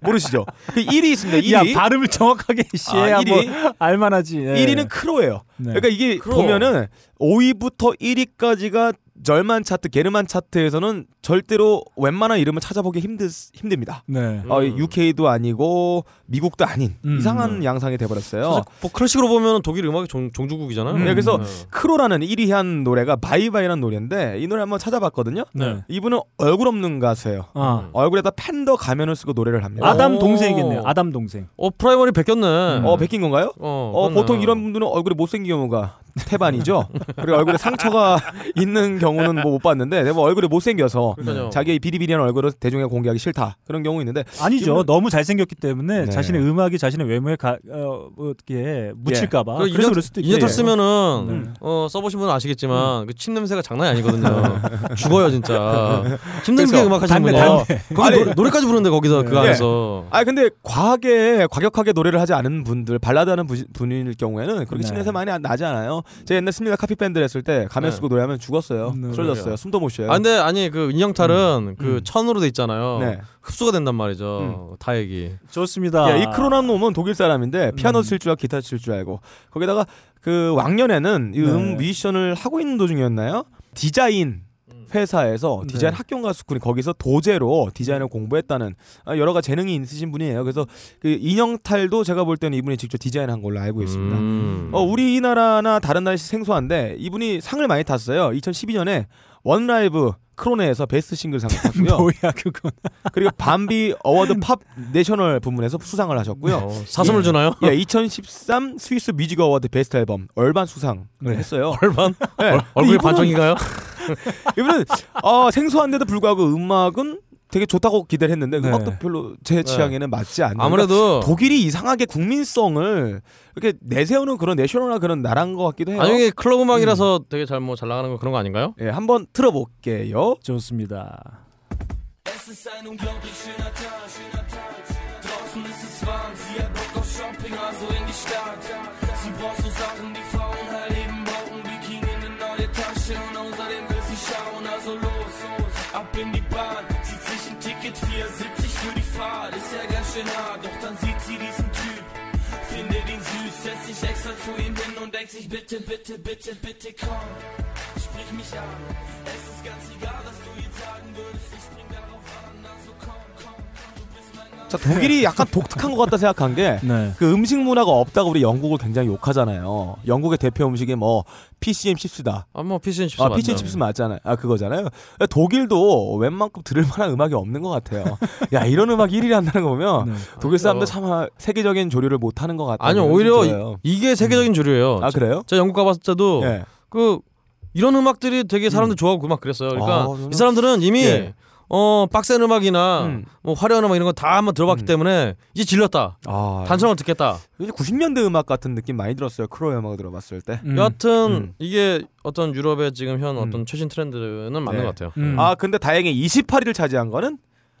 모르시죠? 그 1위 있습니다. 1위. 야, 발음을 정확하게 시해야 아, 뭐 1위. 알만하지. 예. 1위는 크로예요. 네. 그러니까 이게 크로. 보면은 5위부터 1위까지가 절만 차트, 게르만 차트에서는 절대로 웬만한 이름을 찾아보기 힘드, 힘듭니다. 네. 어, UK도 아니고 미국도 아닌 음. 이상한 양상이 돼버렸어요. 사실 뭐 클래식으로 보면 독일 음악의 종, 종주국이잖아요. 음. 네, 그래서 네. Cro라는 1위 한 노래가 Bye Bye라는 노래인데 이 노래 한번 찾아봤거든요. 네. 이분은 얼굴 없는 가수예요. 아. 얼굴에다 팬더 가면을 쓰고 노래를 합니다. 아담 오. 동생이겠네요. 아담 동생. 어 프라이머리 베꼈네. 음. 어, 베낀 건가요? 어, 어. 보통 이런 분들은 얼굴에 못생긴 경우가 태반이죠. 그리고 얼굴에 상처가 있는 경우는 뭐 못 봤는데, 내가 뭐 얼굴에 못생겨서 그러니까요. 자기의 비리비리한 얼굴을 대중에 공개하기 싫다. 그런 경우 있는데, 아니죠. 이분은- 너무 잘생겼기 때문에 네. 자신의 음악이 자신의 외모에 가, 어, 뭐 어떻게 묻힐까봐. 그 그래서 그럴 수도 있고. 인형 쓰면은 네. 어, 써보신 분은 아시겠지만 그 침 냄새가 장난이 아니거든요. 죽어요 진짜. 힘들게 그래서 음악 하시는 분이요. 거기 아니, 노래, 노래까지 부르는데 거기서 그 예. 안에서. 아 근데 과하게 과격하게 노래를 하지 않은 분들 발라드 하는 부- 분일 경우에는 그렇게 네. 침냄새 많이 안 나지 않아요. 제가 옛날 스미다 카피 밴드를 했을 때 가면 네. 쓰고 노래하면 죽었어요. 네. 쓰러졌어요. 숨도 못 쉬어요. 아 근데 아니 그 인형탈은 그 음. 천으로 돼 있잖아요. 네. 흡수가 된단 말이죠. 타액이. 좋습니다. 야, 이 Cro란 놈은 독일 사람인데 피아노 음. 칠줄 알고 기타 칠 줄 알고 거기다가 그 왕년에는 이 네. 음 뮤지션을 하고 있는 도중이었나요? 디자인 회사에서 디자인 네. 학교인가 스쿨이 거기서 도제로 디자인을 공부했다는 아, 여러 가지 재능이 있으신 분이에요. 그래서 그 인형탈도 제가 볼 때는 이분이 직접 디자인한 걸로 알고 있습니다. 음. 어, 우리나라나 다른 나라 생소한데 이분이 상을 많이 탔어요. 2012년에 1LIVE Krone에서 best single상을 탔고요. 뭐야 그건. 그리고 Bambi Award Pop National 부문에서 수상을 하셨고요. 어, 사슴을 주나요? 예, 2013 Swiss Music Award Best Album Urban 수상을 네. 했어요. Urban? 네. 얼, 얼굴이 이분은- 반쪽인가요? 이분은 어, 생소한데도 불구하고 음악은 되게 좋다고 기대를 했는데 네. 음악도 별로 제 취향에는 맞지 않는. 아무래도 독일이 이상하게 국민성을 이렇게 내세우는 그런 national한 그런 나라인 것 같기도 해요. 아니 이게 클럽 음악이라서 되게 잘 뭐 잘 나가는 거 그런 거 아닌가요? 예, 한번 틀어볼게요. 좋습니다. Und denkt sich, bitte, bitte, bitte, bitte komm, sprich mich an. Es ist ganz egal, 자, 독일이 약간 독특한 것 같다 생각한 게 네. 그 음식 문화가 없다고 우리 영국을 굉장히 욕하잖아요. 영국의 대표 음식이 뭐 피시앤칩스다. 아뭐 피시앤칩스 아, 맞죠? 피시앤칩스 맞잖아요. 아, 그거잖아요. 독일도 웬만큼 들을 만한 음악이 없는 것 같아요. 야, 이런 음악 1위를 한다는 거 보면 네. 독일 사람들 참 세계적인 조류를 못 하는 것 같아요. 아니 오히려 이- 이게 세계적인 주류예요. 아, 그래요? 제가 영국 가봤을 때도 예. 그 이런 음악들이 되게 사람들 좋아하고 막 그랬어요. 그러니까 아, 저는- 이 사람들은 이미 예. 어 빡센 음악이나 음. 뭐 화려한 음악 이런 거 다 한번 들어봤기 음. 때문에 이제 질렸다. 아, 단순하게 듣겠다. 이제 90년대 음악 같은 느낌 많이 들었어요. 크로의 음악 들어봤을 때. 음. 여하튼 음. 이게 어떤 유럽의 지금 현 음. 어떤 최신 트렌드는 맞는 네. 것 같아요. 음. 아, 근데 다행히 28위를 차지한 거는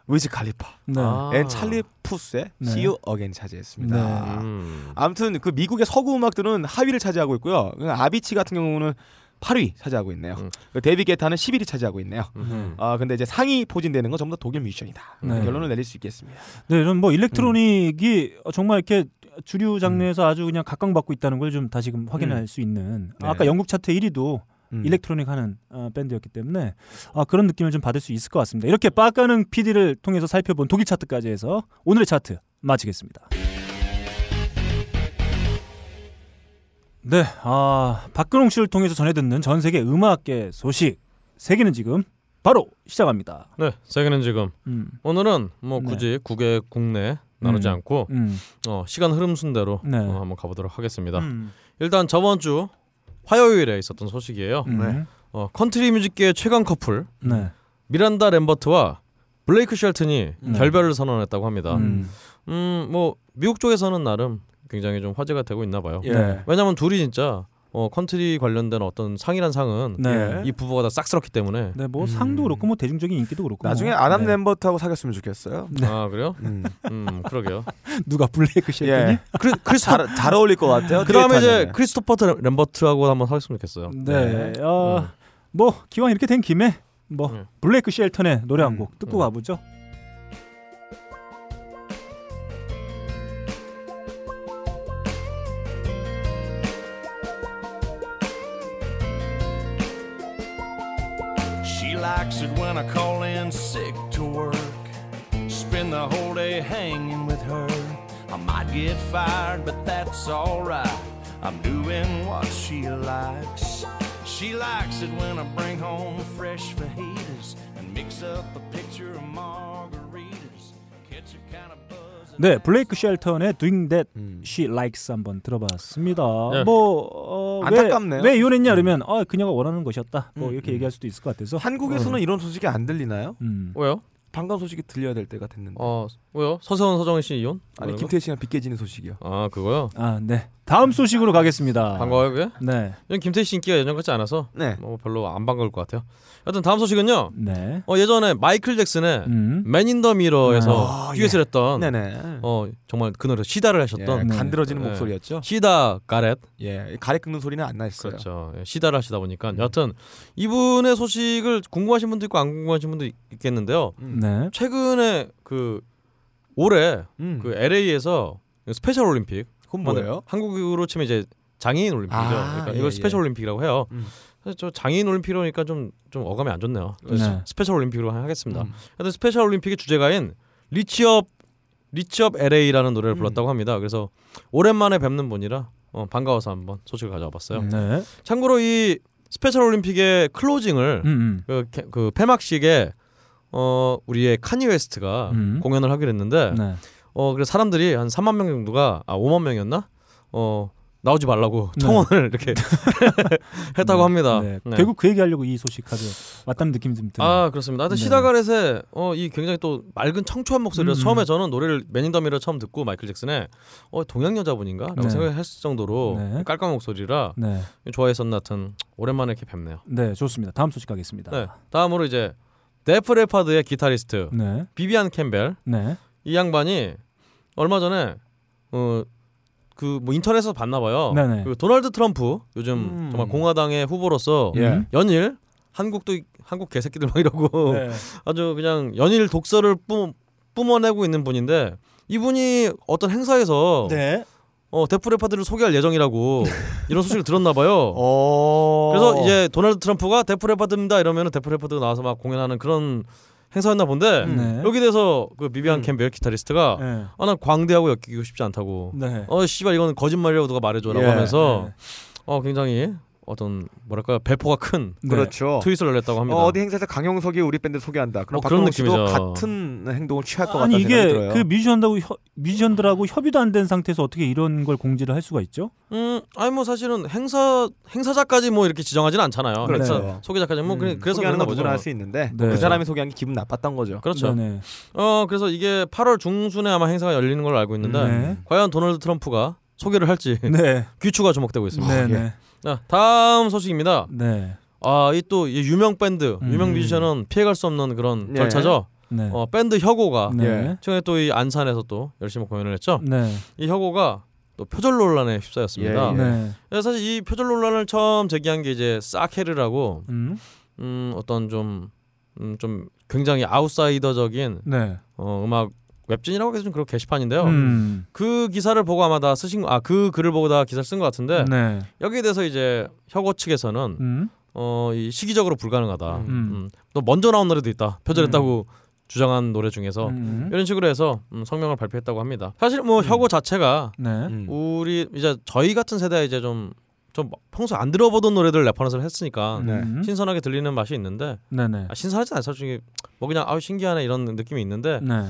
Wiz Khalifa 네. 아. 앤 찰리 푸스의 네. See You Again 차지했습니다. 네. 음. 아무튼 그 미국의 서구 음악들은 하위를 차지하고 있고요. 그 아비치 같은 경우는 8위 차지하고 있네요. 음. 그 David Guetta는 11위 차지하고 있네요. 음. 아 근데 이제 상위 포진되는 건 전부 다 독일 뮤지션이다. 네. 결론을 내릴 수 있겠습니다. 네, 이런 뭐 electronic이 정말 이렇게 주류 장르에서 아주 그냥 각광받고 있다는 걸 좀 다시금 확인할 수 있는 네. 아까 영국 차트 1위도 음. electronic 하는 어, 밴드였기 때문에 아, 그런 느낌을 좀 받을 수 있을 것 같습니다. 이렇게 빠까는 PD를 통해서 살펴본 독일 차트까지 해서 오늘의 차트 마치겠습니다. 네, 아, 박근홍 씨를 통해서 전해 듣는 전 세계 음악계 소식 세계는 지금 바로 시작합니다. 네, 세계는 지금 음, 오늘은 뭐 네. 굳이 국외 국내 나누지 음. 않고 음, 어, 시간 흐름 순대로 네. 어, 한번 가보도록 하겠습니다. 음, 일단 저번 주 화요일에 있었던 소식이에요. 음, 어, 컨트리 뮤직계 최강 커플 네, 미란다 램버트와 블레이크 쉘튼이 네. 결별을 선언했다고 합니다. 음, 음, 뭐 미국 쪽에서는 나름 굉장히 좀 화제가 되고 있나 봐요. 예. 네. 왜냐면 둘이 진짜 어, 컨트리 관련된 어떤 상이란 상은 네. 이 부부가 다 싹 쓸었기 때문에 네, 뭐 음. 상도 그렇고 뭐 대중적인 인기도 그렇고 나중에 뭐. 아담 네. 램버트하고 사귀었으면 좋겠어요. 아 그래요? 음. 음 그러게요. 누가 블레이크 쉘튼이? 예. 크리, 크리스토 잘, 잘 어울릴 것 같아요. 그 다음에 이제. 크리스토퍼 램버트하고 한번 했으면 좋겠어요. 네. 네. 어, 음. 뭐 기왕 이렇게 된 김에 뭐 음. 블레이크 쉘턴의 노래 한 음. 곡 듣고 음. 가보죠. Likes it when I call in sick to work. Spend the whole day hanging with her. I might get fired, but that's alright. I'm doing what she likes. She likes it when I bring home fresh fajitas and mix up a picture of margaritas. 네, 블레이크 쉘턴의 Doing That 음. She Likes 한번 들어봤습니다. 네. 뭐 어, 왜, 안타깝네요. 왜 이혼했냐 그러면 아 그녀가 원하는 것이었다. 뭐 음, 이렇게 음. 얘기할 수도 있을 것 같아서. 한국에서는 이런 소식이 안 들리나요? 음. 왜요? 반가운 소식이 들려야 될 때가 됐는데. 어 왜요? 서세원 서정희 씨 이혼? 아니? 김태희 씨랑 빗개지는 소식이요. 아 그거요? 아, 네. 다음 소식으로 가겠습니다. 반가워요 그게? 네. 이건 김태희 씨 인기가 예전 같지 않아서 네. 뭐 별로 안 반가울 것 같아요. 여튼 다음 소식은요. 네. 어 예전에 마이클 잭슨의 음. Man in the Mirror에서 아, 듀엣을 했던 네네. 어 정말 그 노래 시다를 예, 하셨던 네. 간드러지는 네. 목소리였죠. 시다 가렛 예, 가래 긁는 소리는 안 났어요. 그렇죠. 예, 시다를 하시다 보니까 여튼 이분의 소식을 궁금하신 분도 있고 안 궁금하신 분도 있- 있겠는데요. 음. 네. 최근에 그 올해 음. 그 LA에서 스페셜 올림픽 그건 뭐예요? 한국으로 치면 이제 장애인 올림픽이죠. 아, 그러니까 예, 이걸 예. 스페셜 올림픽이라고 해요. 음. 그래서 저 장애인 올림픽이니까 좀 좀 어감이 안 좋네요. 네. 스페셜 올림픽으로 하겠습니다. 음. 하여튼 스페셜 올림픽의 주제가인 리치업 리치업 LA라는 노래를 음. 불렀다고 합니다. 그래서 오랜만에 뵙는 분이라 어, 반가워서 한번 소식을 가져와 봤어요. 네. 참고로 이 스페셜 올림픽의 closing을 음, 음. 그, 캐- 그 폐막식에 어 우리의 카니 웨스트가 음. 공연을 하기로 했는데 네. 어 그래서 사람들이 한 3만 명 정도가 아 5만 명이었나? 어 나오지 말라고 네. 청원을 이렇게 했다고 합니다. 네. 네. 결국 그 얘기하려고 이 소식 가져 왔다는 느낌이 좀 드네요. 아 그렇습니다. 하여튼 네. 시다가렛의 어, 이 굉장히 또 맑은 청초한 목소리라서 음. 처음에 저는 노래를 매니더미러 처음 듣고 마이클 잭슨의 어 동양 여자분인가 라고 네. 생각했을 정도로 네. 깔끔한 목소리라 네. 좋아했었나 하여튼 오랜만에 이렇게 뵙네요. 네, 좋습니다. 다음 소식 가겠습니다. 네. 다음으로 이제 데프 레파드의 기타리스트 네. 비비안 캠벨 네. 이 양반이 얼마 전에 어 그 뭐 인터넷에서 봤나 봐요. 네네. 그 도널드 트럼프 요즘 음. 정말 공화당의 후보로서 예. 음. 연일 한국도 한국 개새끼들 막 이러고 네. 아주 그냥 연일 독설을 뿜, 뿜어내고 있는 분인데 이분이 어떤 행사에서 네. 어, 데프레파드를 소개할 예정이라고 이런 소식을 들었나 봐요. 어. 그래서 이제 도널드 트럼프가 데프레파드입니다 이러면 데프레파드가 나와서 막 공연하는 그런 행사였나 본데 네. 여기 대해서 그 비비안 음. 캠벨 기타리스트가 네. 아, 난 광대하고 엮이고 싶지 않다고. 네. 어, 씨발 이거는 거짓말이라고 누가 말해줘라고 예. 하면서 네. 어 굉장히 어떤 뭐랄까 배포가 큰 네. 그렇죠. 트윗을 냈다고 합니다. 어, 어디 행사에서 강용석이 우리 밴드 소개한다. 그럼 어, 그런 느낌이죠. 같은 행동을 취할 것 생각이 이게 들어요. 그 뮤지션들하고 협, 뮤지션들하고 협의도 안 된 상태에서 어떻게 이런 걸 공지를 할 수가 있죠? 음, 아니 뭐 사실은 행사 행사자까지 뭐 이렇게 지정하지는 않잖아요. 그렇죠. 행사 소개자까지 뭐 그래- 음, 그래서 소개하는 그런가 건 보죠. 누구나 할수 있는데 네. 그 사람이 소개한 게 기분 나빴던 거죠. 그렇죠. 네. 어 그래서 이게 8월 중순에 아마 행사가 열리는 걸로 알고 있는데 네. 과연 도널드 트럼프가 소개를 할지 네. 귀추가 주목되고 있습니다. 네. 예. 네. 자, 다음 소식입니다. 네. 아, 이 또 유명 밴드, 음. 유명 뮤지션은 피해갈 수 없는 그런 예. 절차죠. 네. 어, 밴드 혁오가 네. 예. 최근에 또 이 안산에서 또 열심히 공연을 했죠. 네. 이 혁오가 또 표절 논란에 휩싸였습니다. 예, 예. 네. 사실 이 표절 논란을 처음 제기한 게 이제 사케르라고 음. 음, 어떤 좀, 음, 좀 굉장히 아웃사이더적인 네. 어, 음악 웹진이라고 해서 좀 그런 게시판인데요. 음. 그 기사를 보고 아마 다 쓰신 아 그 글을 보고 다 기사를 쓴 것 같은데 네. 여기에 대해서 이제 혁오 측에서는 음. 어, 이 시기적으로 불가능하다. 음. 음. 또 먼저 나온 노래도 있다. 표절했다고 주장한 노래 중에서 음. 이런 식으로 해서 음, 성명을 발표했다고 합니다. 사실 뭐 혁오 자체가 네. 음. 우리 이제 저희 같은 세대에 이제 좀좀 평소 안 들어보던 노래들 래퍼넷을 했으니까 네. 음. 신선하게 들리는 맛이 있는데 네 네. 아, 신선하지 않아요. 솔직히 뭐 그냥 아우 신기하네 이런 느낌이 있는데 네.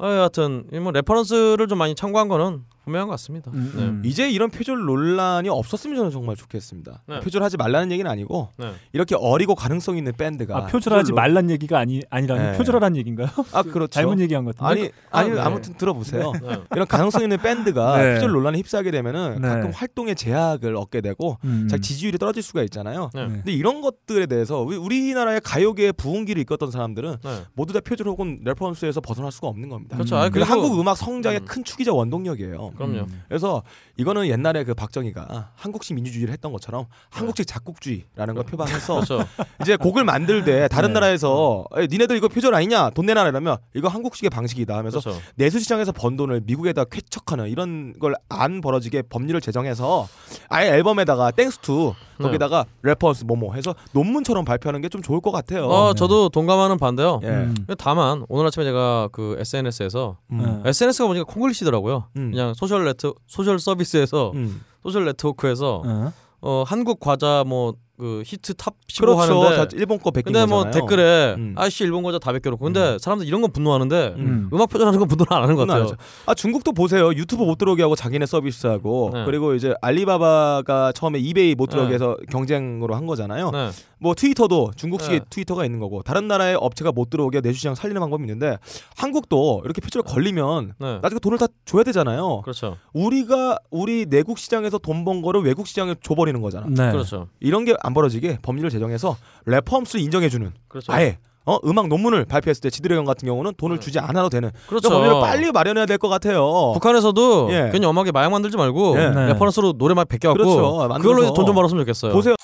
어, 여하튼 이뭐 reference를 좀 많이 참고한 거는 분명한 것 같습니다. 음, 네. 음. 이제 이런 표절 논란이 없었으면 저는 정말 좋겠습니다. 네. 표절하지 말라는 얘기는 아니고 네. 이렇게 어리고 가능성 있는 밴드가 아, 표절하지 표절로- 말란 얘기가 아니 아니라 네. 표절하라는 얘기인가요? 아 그렇죠. 잘못 얘기한 것 같은데. 아니 아니 아, 네. 아무튼 들어보세요. 네. 이런 가능성 있는 밴드가 네. 표절 논란에 휩싸게 되면은 네. 가끔 활동에 제약을 얻게 되고 음. 자기 지지율이 떨어질 수가 있잖아요. 근데 이런 것들에 대해서 우리- 우리나라의 가요계의 부흥기를 이끌었던 사람들은 네. 모두 다 표절 혹은 reference에서 벗어날 수가 없는 겁니다. 그렇죠. 음. 아, 그리고 그리고 한국 음악 성장의 음. 큰 축이자 원동력이에요. 그럼요. 음. 그래서 이거는 옛날에 그 박정희가 한국식 민주주의를 했던 것처럼 한국식 작곡주의라는 걸 표방해서 그렇죠. 이제 곡을 만들 때 다른 네. 나라에서 에, 니네들 이거 표절 아니냐 돈 내놔 이러면 이거 한국식의 방식이다 하면서 그렇죠. 내수시장에서 번 돈을 미국에다 쾌척하는 이런 걸 안 벌어지게 법률을 제정해서 아예 앨범에다가 Thanks To 네. 거기다가 reference 뭐뭐 해서 논문처럼 발표하는 게 좀 좋을 것 같아요. 어, 저도 동감하는 바인데요. 예. 음. 다만 오늘 아침에 제가 그 SNS에서 음. SNS가 보니까 콩글리시더라고요. 음. 그냥 social net social 서비스에서 음. social network에서 어. 어, 한국 과자 뭐 그 히트 top 15 그렇죠. 하는데 다 일본 거 베낀 근데 뭐 거잖아요. 댓글에 음. 아이씨 일본 과자 다 베껴놓고 근데 사람들 이런 건 분노하는데 음. 음악 표절하는 건 분노를 안 하는 것 같아요. 아 중국도 보세요. 유튜브 못 들어오게 하고 자기네 서비스하고 네. 그리고 이제 알리바바가 처음에 이베이 못 들어오게 네. 해서 경쟁으로 한 거잖아요. 네. 뭐 트위터도 중국식의 네. 트위터가 있는 거고 다른 나라의 업체가 못 들어오게 내수 시장 살리는 방법이 있는데 한국도 이렇게 표절 걸리면 네. 나중에 돈을 다 줘야 되잖아요. 그렇죠. 우리가 우리 내국 시장에서 돈 번 거를 외국 시장에 줘버리는 거잖아. 네. 그렇죠. 이런 게안 벌어지게 법률을 제정해서 reference를 인정해주는 그렇죠. 아예 어 음악 논문을 발표했을 때 지드래곤 같은 경우는 돈을 주지 않아도 되는 그렇죠. 그런 법률을 빨리 마련해야 될 것 같아요. 북한에서도 예. 괜히 엄하게 마약 만들지 말고 예. 네. reference로 노래만 베껴갖고 그렇죠. 만들어서. 그걸로 돈 좀 벌었으면 좋겠어요. 보세요.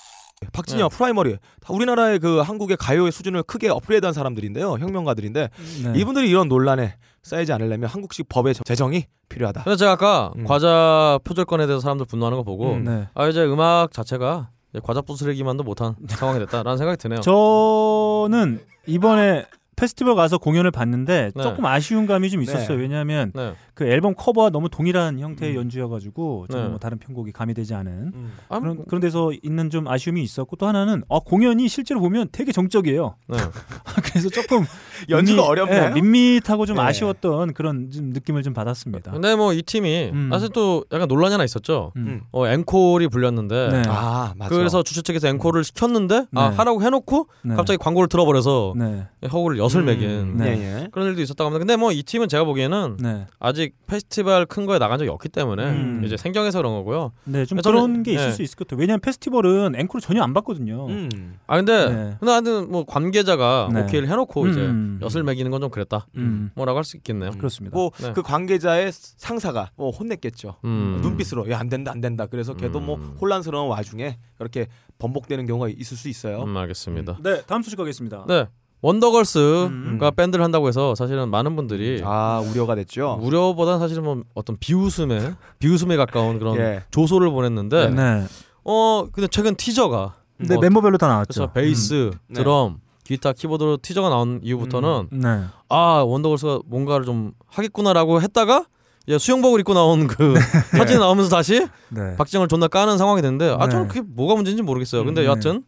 박진영 네. 프라이머리 다 우리나라의 그 한국의 가요의 수준을 크게 업그레이드한 사람들인데요 혁명가들인데 네. 이분들이 이런 논란에 쌓이지 않으려면 한국식 법의 제정이 필요하다. 근데 제가 아까 음. 과자 표절 건에 대해서 사람들 분노하는 거 보고 음. 네. 아 이제 음악 자체가 과자 부스러기만도 못한 상황이 됐다라는 생각이 드네요. 저는 이번에 페스티벌 가서 공연을 봤는데 네. 조금 아쉬운 감이 좀 있었어요. 네. 왜냐하면 네. 그 앨범 커버와 너무 동일한 형태의 음. 연주여가지고 저는 네. 뭐 다른 편곡이 가미되지 않은 아, 그런 그런 데서 있는 좀 아쉬움이 있었고 또 하나는 아, 공연이 실제로 보면 되게 정적이에요. 네. 그래서 조금 연주가 밋밋- 어렵나요? 예, 밋밋하고 좀 네. 아쉬웠던 그런 좀 느낌을 좀 받았습니다. 근데 뭐 이 팀이 음. 사실 또 약간 논란이 하나 있었죠. 음. 어 앵콜이 불렸는데 네. 아 맞아. 그래서 주최 측에서 앵콜을 시켰는데 아 네. 하라고 해놓고 네. 갑자기 광고를 틀어버려서 네. 허구를 엿을 음. 매긴 네. 예, 예. 그런 일도 있었다고 합니다. 근데 뭐 이 팀은 제가 보기에는 네. 아직 페스티벌 큰 거에 나간 적이 없기 때문에 음. 이제 생경해서 그런 거고요. 네, 좀 저는- 그런 게 있을 네. 수 있을 것 같아요. 왜냐하면 페스티벌은 앵콜을 전혀 안 받거든요. 음. 아 근데 네. 근데 하여튼 뭐 관계자가 네. 오케이를 해놓고 이제 음. 엿을 매기는 건 좀 그랬다. 음. 뭐라고 할 수 있겠네요. 그렇습니다. 뭐 네. 그 관계자의 상사가 뭐 혼냈겠죠. 음. 눈빛으로 야 안 된다 안 된다. 그래서 걔도 뭐 음. 혼란스러운 와중에 이렇게 번복되는 경우가 있을 수 있어요. 음, 알겠습니다. 네, 다음 소식 가겠습니다. 네. 원더걸스가 음. 밴드를 한다고 해서 사실은 많은 분들이 아 우려가 됐죠. 우려보다는 사실은 뭐 어떤 비웃음에 비웃음에 가까운 그런 예. 조소를 보냈는데 네. 어 근데 최근 티저가 네, 뭐 멤버별로 다 나왔죠. 그래서 베이스, 네. 드럼, 기타, 키보드로 티저가 나온 이후부터는 음. 네. 아 원더걸스가 뭔가를 좀 하겠구나라고 했다가 이제 수영복을 입고 나온 그 사진 이 나오면서 다시 네. 박진영을 존나 까는 상황이 됐는데 아 네. 저는 그게 뭐가 문제인지 모르겠어요. 근데 음, 여하튼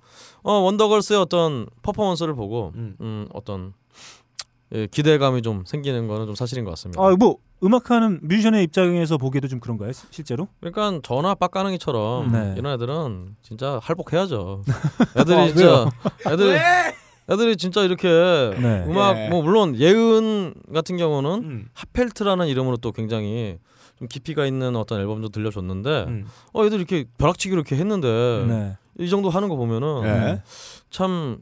어 원더걸스의 어떤 퍼포먼스를 보고 음. 음, 어떤 예, 기대감이 좀 생기는 거는 좀 사실인 것 같습니다. 아, 뭐 음악하는 뮤지션의 입장에서 보기에도 좀 그런가요? 시- 실제로? 그러니까 전화 빡가능이처럼 네. 이런 애들은 진짜 할복해야죠. 애들이 아, 진짜 애들 애들이 진짜 이렇게 네. 음악 예. 뭐 물론 예은 같은 경우는 음. 하펠트라는 이름으로 또 굉장히 좀 깊이가 있는 어떤 앨범도 들려줬는데 음. 어 애들 이렇게 벼락치기 이렇게 했는데 네. 이 정도 하는 거 보면은 예. 참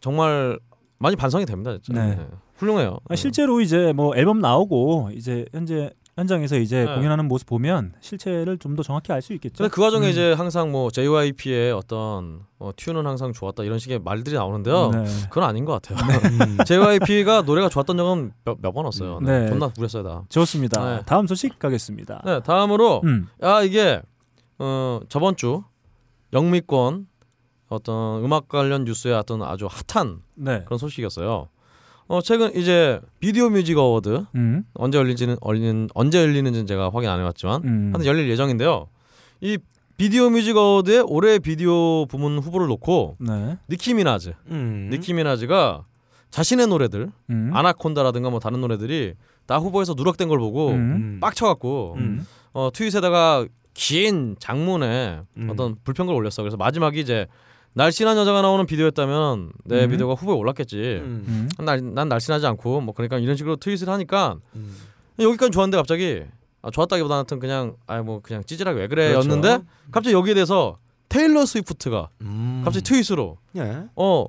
정말 많이 반성이 됩니다 진짜 네. 네. 훌륭해요. 아, 실제로 이제 뭐 앨범 나오고 이제 현재 현장에서 이제 네. 공연하는 모습 보면 실체를 좀 더 정확히 알 수 있겠죠. 근데 그 과정에 음. 이제 항상 뭐 JYP의 어떤 어, 튜는 항상 좋았다 이런 식의 말들이 나오는데요. 네. 그건 아닌 것 같아요. 음. JYP가 노래가 좋았던 적은 몇 번 없어요. 네. 네. 존나 우렸어요 다. 좋습니다. 네. 다음 소식 가겠습니다. 네, 다음으로 음. 아 이게 어 저번 주 영미권 어떤 음악 관련 뉴스의 어떤 아주 핫한 네. 그런 소식이었어요. 어 최근 이제 Video Music Award 음. 언제 열리지는 열리는 언제 열리는지는 제가 확인 안 해봤지만 음. 하여튼 열릴 예정인데요. 이 Video Music Award의 올해 비디오 부문 후보를 놓고 네. 니키 미나즈, 음. 니키 미나즈가 자신의 노래들 음. 아나콘다라든가 뭐 다른 노래들이 다 후보에서 누락된 걸 보고 음. 빡쳐갖고 음. 어, 트윗에다가 긴 장문에 음. 어떤 불평글 올렸어. 그래서 마지막이 이제 날씬한 여자가 나오는 비디오였다면 내 음. 비디오가 후보에 올랐겠지. 음. 음. 난, 난 날씬하지 않고 뭐 그러니까 이런 식으로 트윗을 하니까 음. 여기까지 좋았는데 갑자기 아, 좋았다기보다는 하여튼 그냥 아예 뭐 그냥 찌질하게 왜 그래였는데 그렇죠. 갑자기 여기에 대해서 테일러 스위프트가 음. 갑자기 트윗으로 예. 어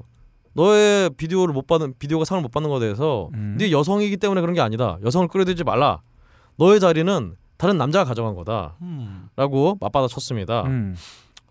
너의 비디오를 못 받는 비디오가 상을 못 받는 거에 대해서 음. 네 여성이기 때문에 그런 게 아니다. 여성을 끌어들이지 말라. 너의 자리는 다른 남자가 가져간 거다라고 음. 맞받아 쳤습니다. 음.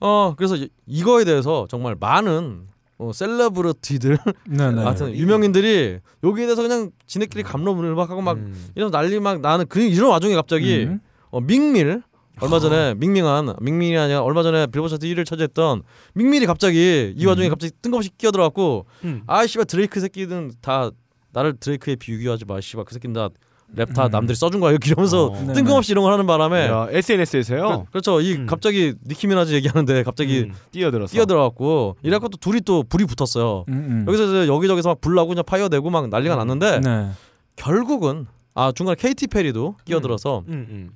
어 그래서 이- 이거에 대해서 정말 많은 어, 셀러브리티들 네, 네. 하여튼 유명인들이 여기에 대해서 그냥 지네끼리 감론을박하고 막 음. 이런 난리 막 나는 그 이런 와중에 갑자기 음. 어, 밍밀 얼마 전에 밍밍한 밍밍이 아니라 얼마 전에 빌보드 차트 1위를 차지했던 밍밍이 갑자기 이 와중에 갑자기 뜬금없이 끼어들어갖고 음. 아 씨발 드레이크 새끼는 다 나를 드레이크에 비교하지 마 씨발 그 새끼는 다 랩 다 음. 남들이 써준 거야 이렇게 이러면서 어. 네, 뜬금없이 이런 걸 하는 바람에 야, SNS에서요. 그, 렇죠이 음. 갑자기 니키 미나즈 얘기하는데 갑자기 음, 뛰어들어서. 뛰어들어갖고 이래갖고 또 둘이 또 불이 붙었어요 음, 음. 여기서 이제 여기저기서 막 불나고 그냥 fire 내고 막 난리가 났는데 네. 결국은 아 중간에 케이티 페리도 끼어들어서 음, 음.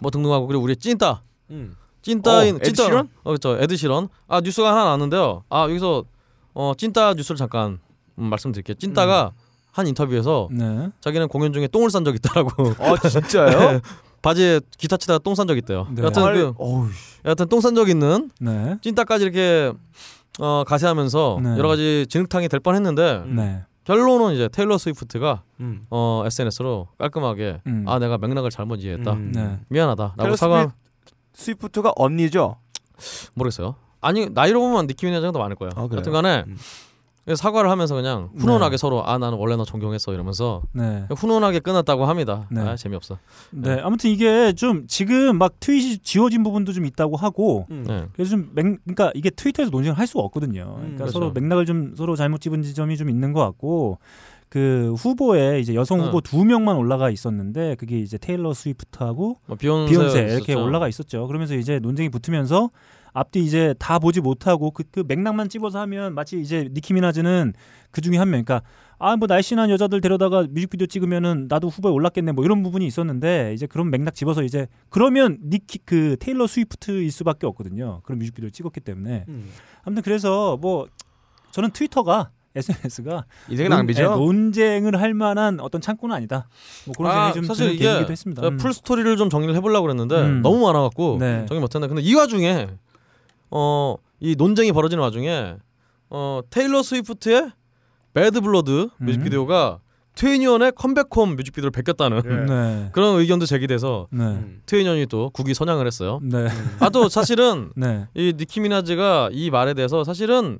뭐 등등하고 그리고 우리 찐따 음. 찐따인 어, 에드 찐따 시런? 어 그렇죠 에드 시런 아 뉴스가 하나 나왔는데요 아 여기서 어 찐따 뉴스를 잠깐 음, 말씀드릴게요 찐따가 한 인터뷰에서 네. 자기는 공연 중에 똥을 싼 적 있다라고 아 진짜요? 바지에 기타 치다가 똥 싼 적 있대요 네. 여하튼 그 어우, 여하튼 똥 싼 적 있는 네. 찐따까지 이렇게 어 가세하면서 네. 여러 가지 진흙탕이 될 뻔했는데 네. 결론은 이제 테일러 스위프트가 음. 어 SNS로 깔끔하게 음. 아 내가 맥락을 잘못 이해했다 음. 네. 미안하다라고 사과 스위프트가 언니죠? 모르겠어요. 아니 나이로 보면 니키 더 많을 거예요. 아? 여튼간에 음. 사과를 하면서 그냥 훈훈하게 네. 서로 아 나는 원래 너 존경했어 이러면서 네. 훈훈하게 끊었다고 합니다. 네. 아, 재미없어. 네. 아무튼 이게 좀 지금 막 트윗이 지워진 부분도 좀 있다고 하고 음. 네. 그래서 좀 맥, 그러니까 이게 트위터에서 논쟁을 할 수가 없거든요. 그러니까 그렇죠. 서로 맥락을 좀 서로 잘못 짚은 지점이 좀 있는 것 같고 그 후보에 이제 여성 네. 후보 두 명만 올라가 있었는데 그게 이제 테일러 스위프트하고 뭐 비욘세, 비욘세 이렇게 있었죠. 올라가 있었죠. 그러면서 이제 논쟁이 붙으면서 앞뒤 이제 다 보지 못하고 그, 그 맥락만 찝어서 하면 마치 이제 니키 미나즈는 그 중에 한 명. 그러니까 아 뭐 날씬한 여자들 데려다가 뮤직비디오 찍으면은 나도 후보에 올랐겠네 뭐 이런 부분이 있었는데 이제 그런 맥락 집어서 이제 그러면 니키 그 테일러 스위프트일 수밖에 없거든요. 그런 뮤직비디오를 찍었기 때문에 음. 아무튼 그래서 뭐 저는 트위터가 SNS가 인생의 낭비죠. 논쟁을 할 만한 어떤 창구는 아니다. 뭐 그런 아, 생각이 좀 사실 이게 했습니다. 제가 음. full story를 좀 정리를 해보려고 그랬는데 음. 너무 많아갖고 네. 정리 못했네. 근데 이 와중에 어 이 논쟁이 벌어지는 와중에 어 테일러 스위프트의 Bad Blood 음. 뮤직비디오가 투애니원의 Come Back Home 뮤직비디오를 베꼈다는 네. 그런 의견도 제기돼서 네. 음. 투애니원이 또 국위 선양을 했어요. 네. 아또 사실은 네. 이 니키 미나즈가 이 말에 대해서 사실은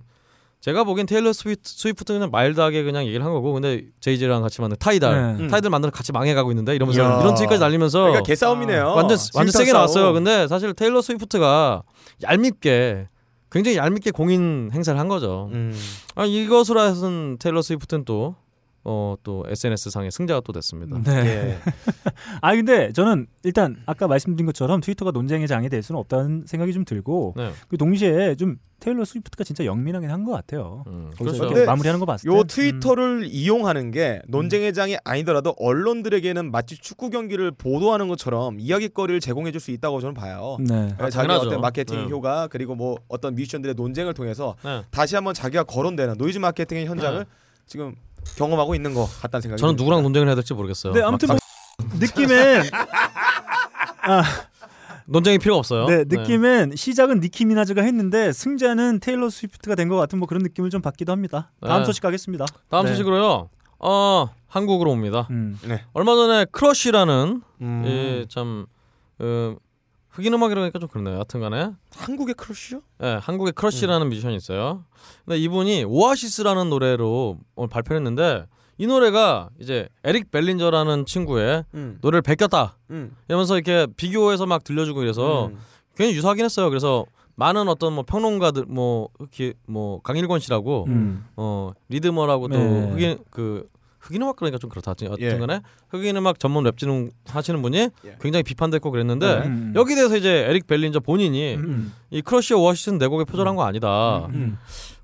제가 보기엔 테일러 스위프트, 스위프트는 마일드하게 그냥 얘기를 한 거고 근데 제이지랑 같이 만든 타이달 네. 타이달 만들어 같이 망해가고 있는데 이러면서 이야. 이런 트윗까지 날리면서 그러니까 개싸움이네요. 완전 완전 세게 심사 나왔어요. 싸움. 근데 사실 테일러 스위프트가 얄밉게 굉장히 얄밉게 공인 행세를 한 거죠. 음. 아 이것으로 해서는 테일러 스위프트는 또 어, 또 SNS 상의 승자가 또 됐습니다. 네. 예. 아 근데 저는 일단 아까 말씀드린 것처럼 트위터가 논쟁의 장이 될 수는 없다는 생각이 좀 들고 네. 그 동시에 좀 테일러 스위프트가 진짜 영민하게 한것 같아요. 음, 그렇죠. 마무리하는 거 봤을 때. 요 음. 트위터를 이용하는 게 논쟁의 장이 아니더라도 언론들에게는 마치 축구 경기를 보도하는 것처럼 이야기거리를 제공해줄 수 있다고 저는 봐요. 네. 네, 자기. 어떤 마케팅 네. 효과 그리고 뭐 어떤 뮤지션들의 논쟁을 통해서 네. 다시 한번 자기가 거론되는 노이즈 마케팅의 현장을 네. 지금 경험하고 있는 것 같다는 생각이 저는. 누구랑 논쟁을 해야 될지 모르겠어요. 네, 아무튼 막뭐 느낌엔 논쟁이 필요 없어요. 네, 느낌엔 시작은 니키 미나즈가 했는데 승자는 테일러 스위프트가 된 것 같은 뭐 그런 느낌을 좀 받기도 합니다. 다음 네. 소식 가겠습니다. 다음 네. 소식으로요. 어 한국으로 옵니다. 음. 얼마 전에 크러쉬라는 음. 이참 어, 흑인 음악이라니까 좀 그렇네요. 여튼간에 한국의 크러쉬요? 예, 한국에 크러쉬라는 뮤지션이 있어요. 근데 이분이 오아시스라는 노래로 오늘 발표를 했는데 이 노래가 이제 에릭 벨린저라는 친구의 음. 노래를 베꼈다 음. 이러면서 이렇게 비교해서 막 들려주고 이래서 음. 굉장히 유사하긴 했어요. 그래서 많은 어떤 뭐 평론가들 뭐 이렇게 뭐 강일권 씨라고 음. 어 리드머라고 또 네. 흑인 그 흑인 음악 그러니까 좀 그렇다. 예. 여튼간에 흑인 음악 전문 웹진 하시는 분이 예. 굉장히 비판했고 그랬는데 음. 여기 대해서 이제 에릭 벨린저 본인이 음. 이 크러쉬 오아시스는 내 곡에 표절한 거 아니다. 음.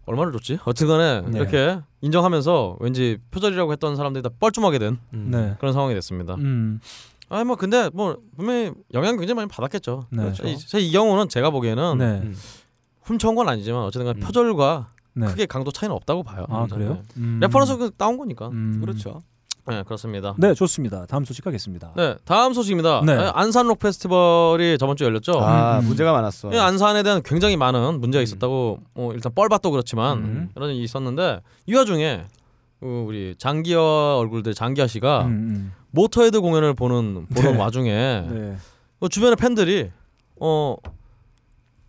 얼마를 줬지? 어쨌간에 네. 이렇게 인정하면서 왠지 표절이라고 했던 사람들이 다 뻘쭘하게 된 네. 그런 상황이 됐습니다. 음. 아니 뭐 근데 뭐 분명히 영향 굉장히 많이 받았겠죠. 네. 그렇죠. 이, 사실 이 경우는 제가 보기에는 네. 음. 훔쳐온 건 아니지만 어쨌든 간 음. 표절과 네. 크게 강도 차이는 없다고 봐요. 아, 네. 그래요? 음. reference 그 따온 거니까. 음. 그렇죠. 네 그렇습니다. 네, 좋습니다. 다음 소식 가겠습니다. 네 다음 소식입니다. 네. 네, 안산 록 페스티벌이 저번 주에 열렸죠. 아 음. 문제가 많았어. 이 안산에 대한 굉장히 많은 문제가 있었다고 어, 일단 뻘밭도 그렇지만 음. 이런 일이 있었는데 이 와중에 어, 우리 장기하와 얼굴들 장기하 씨가 음, 모터헤드 공연을 보는 보는 네. 와중에 음. 네. 어, 주변의 팬들이 어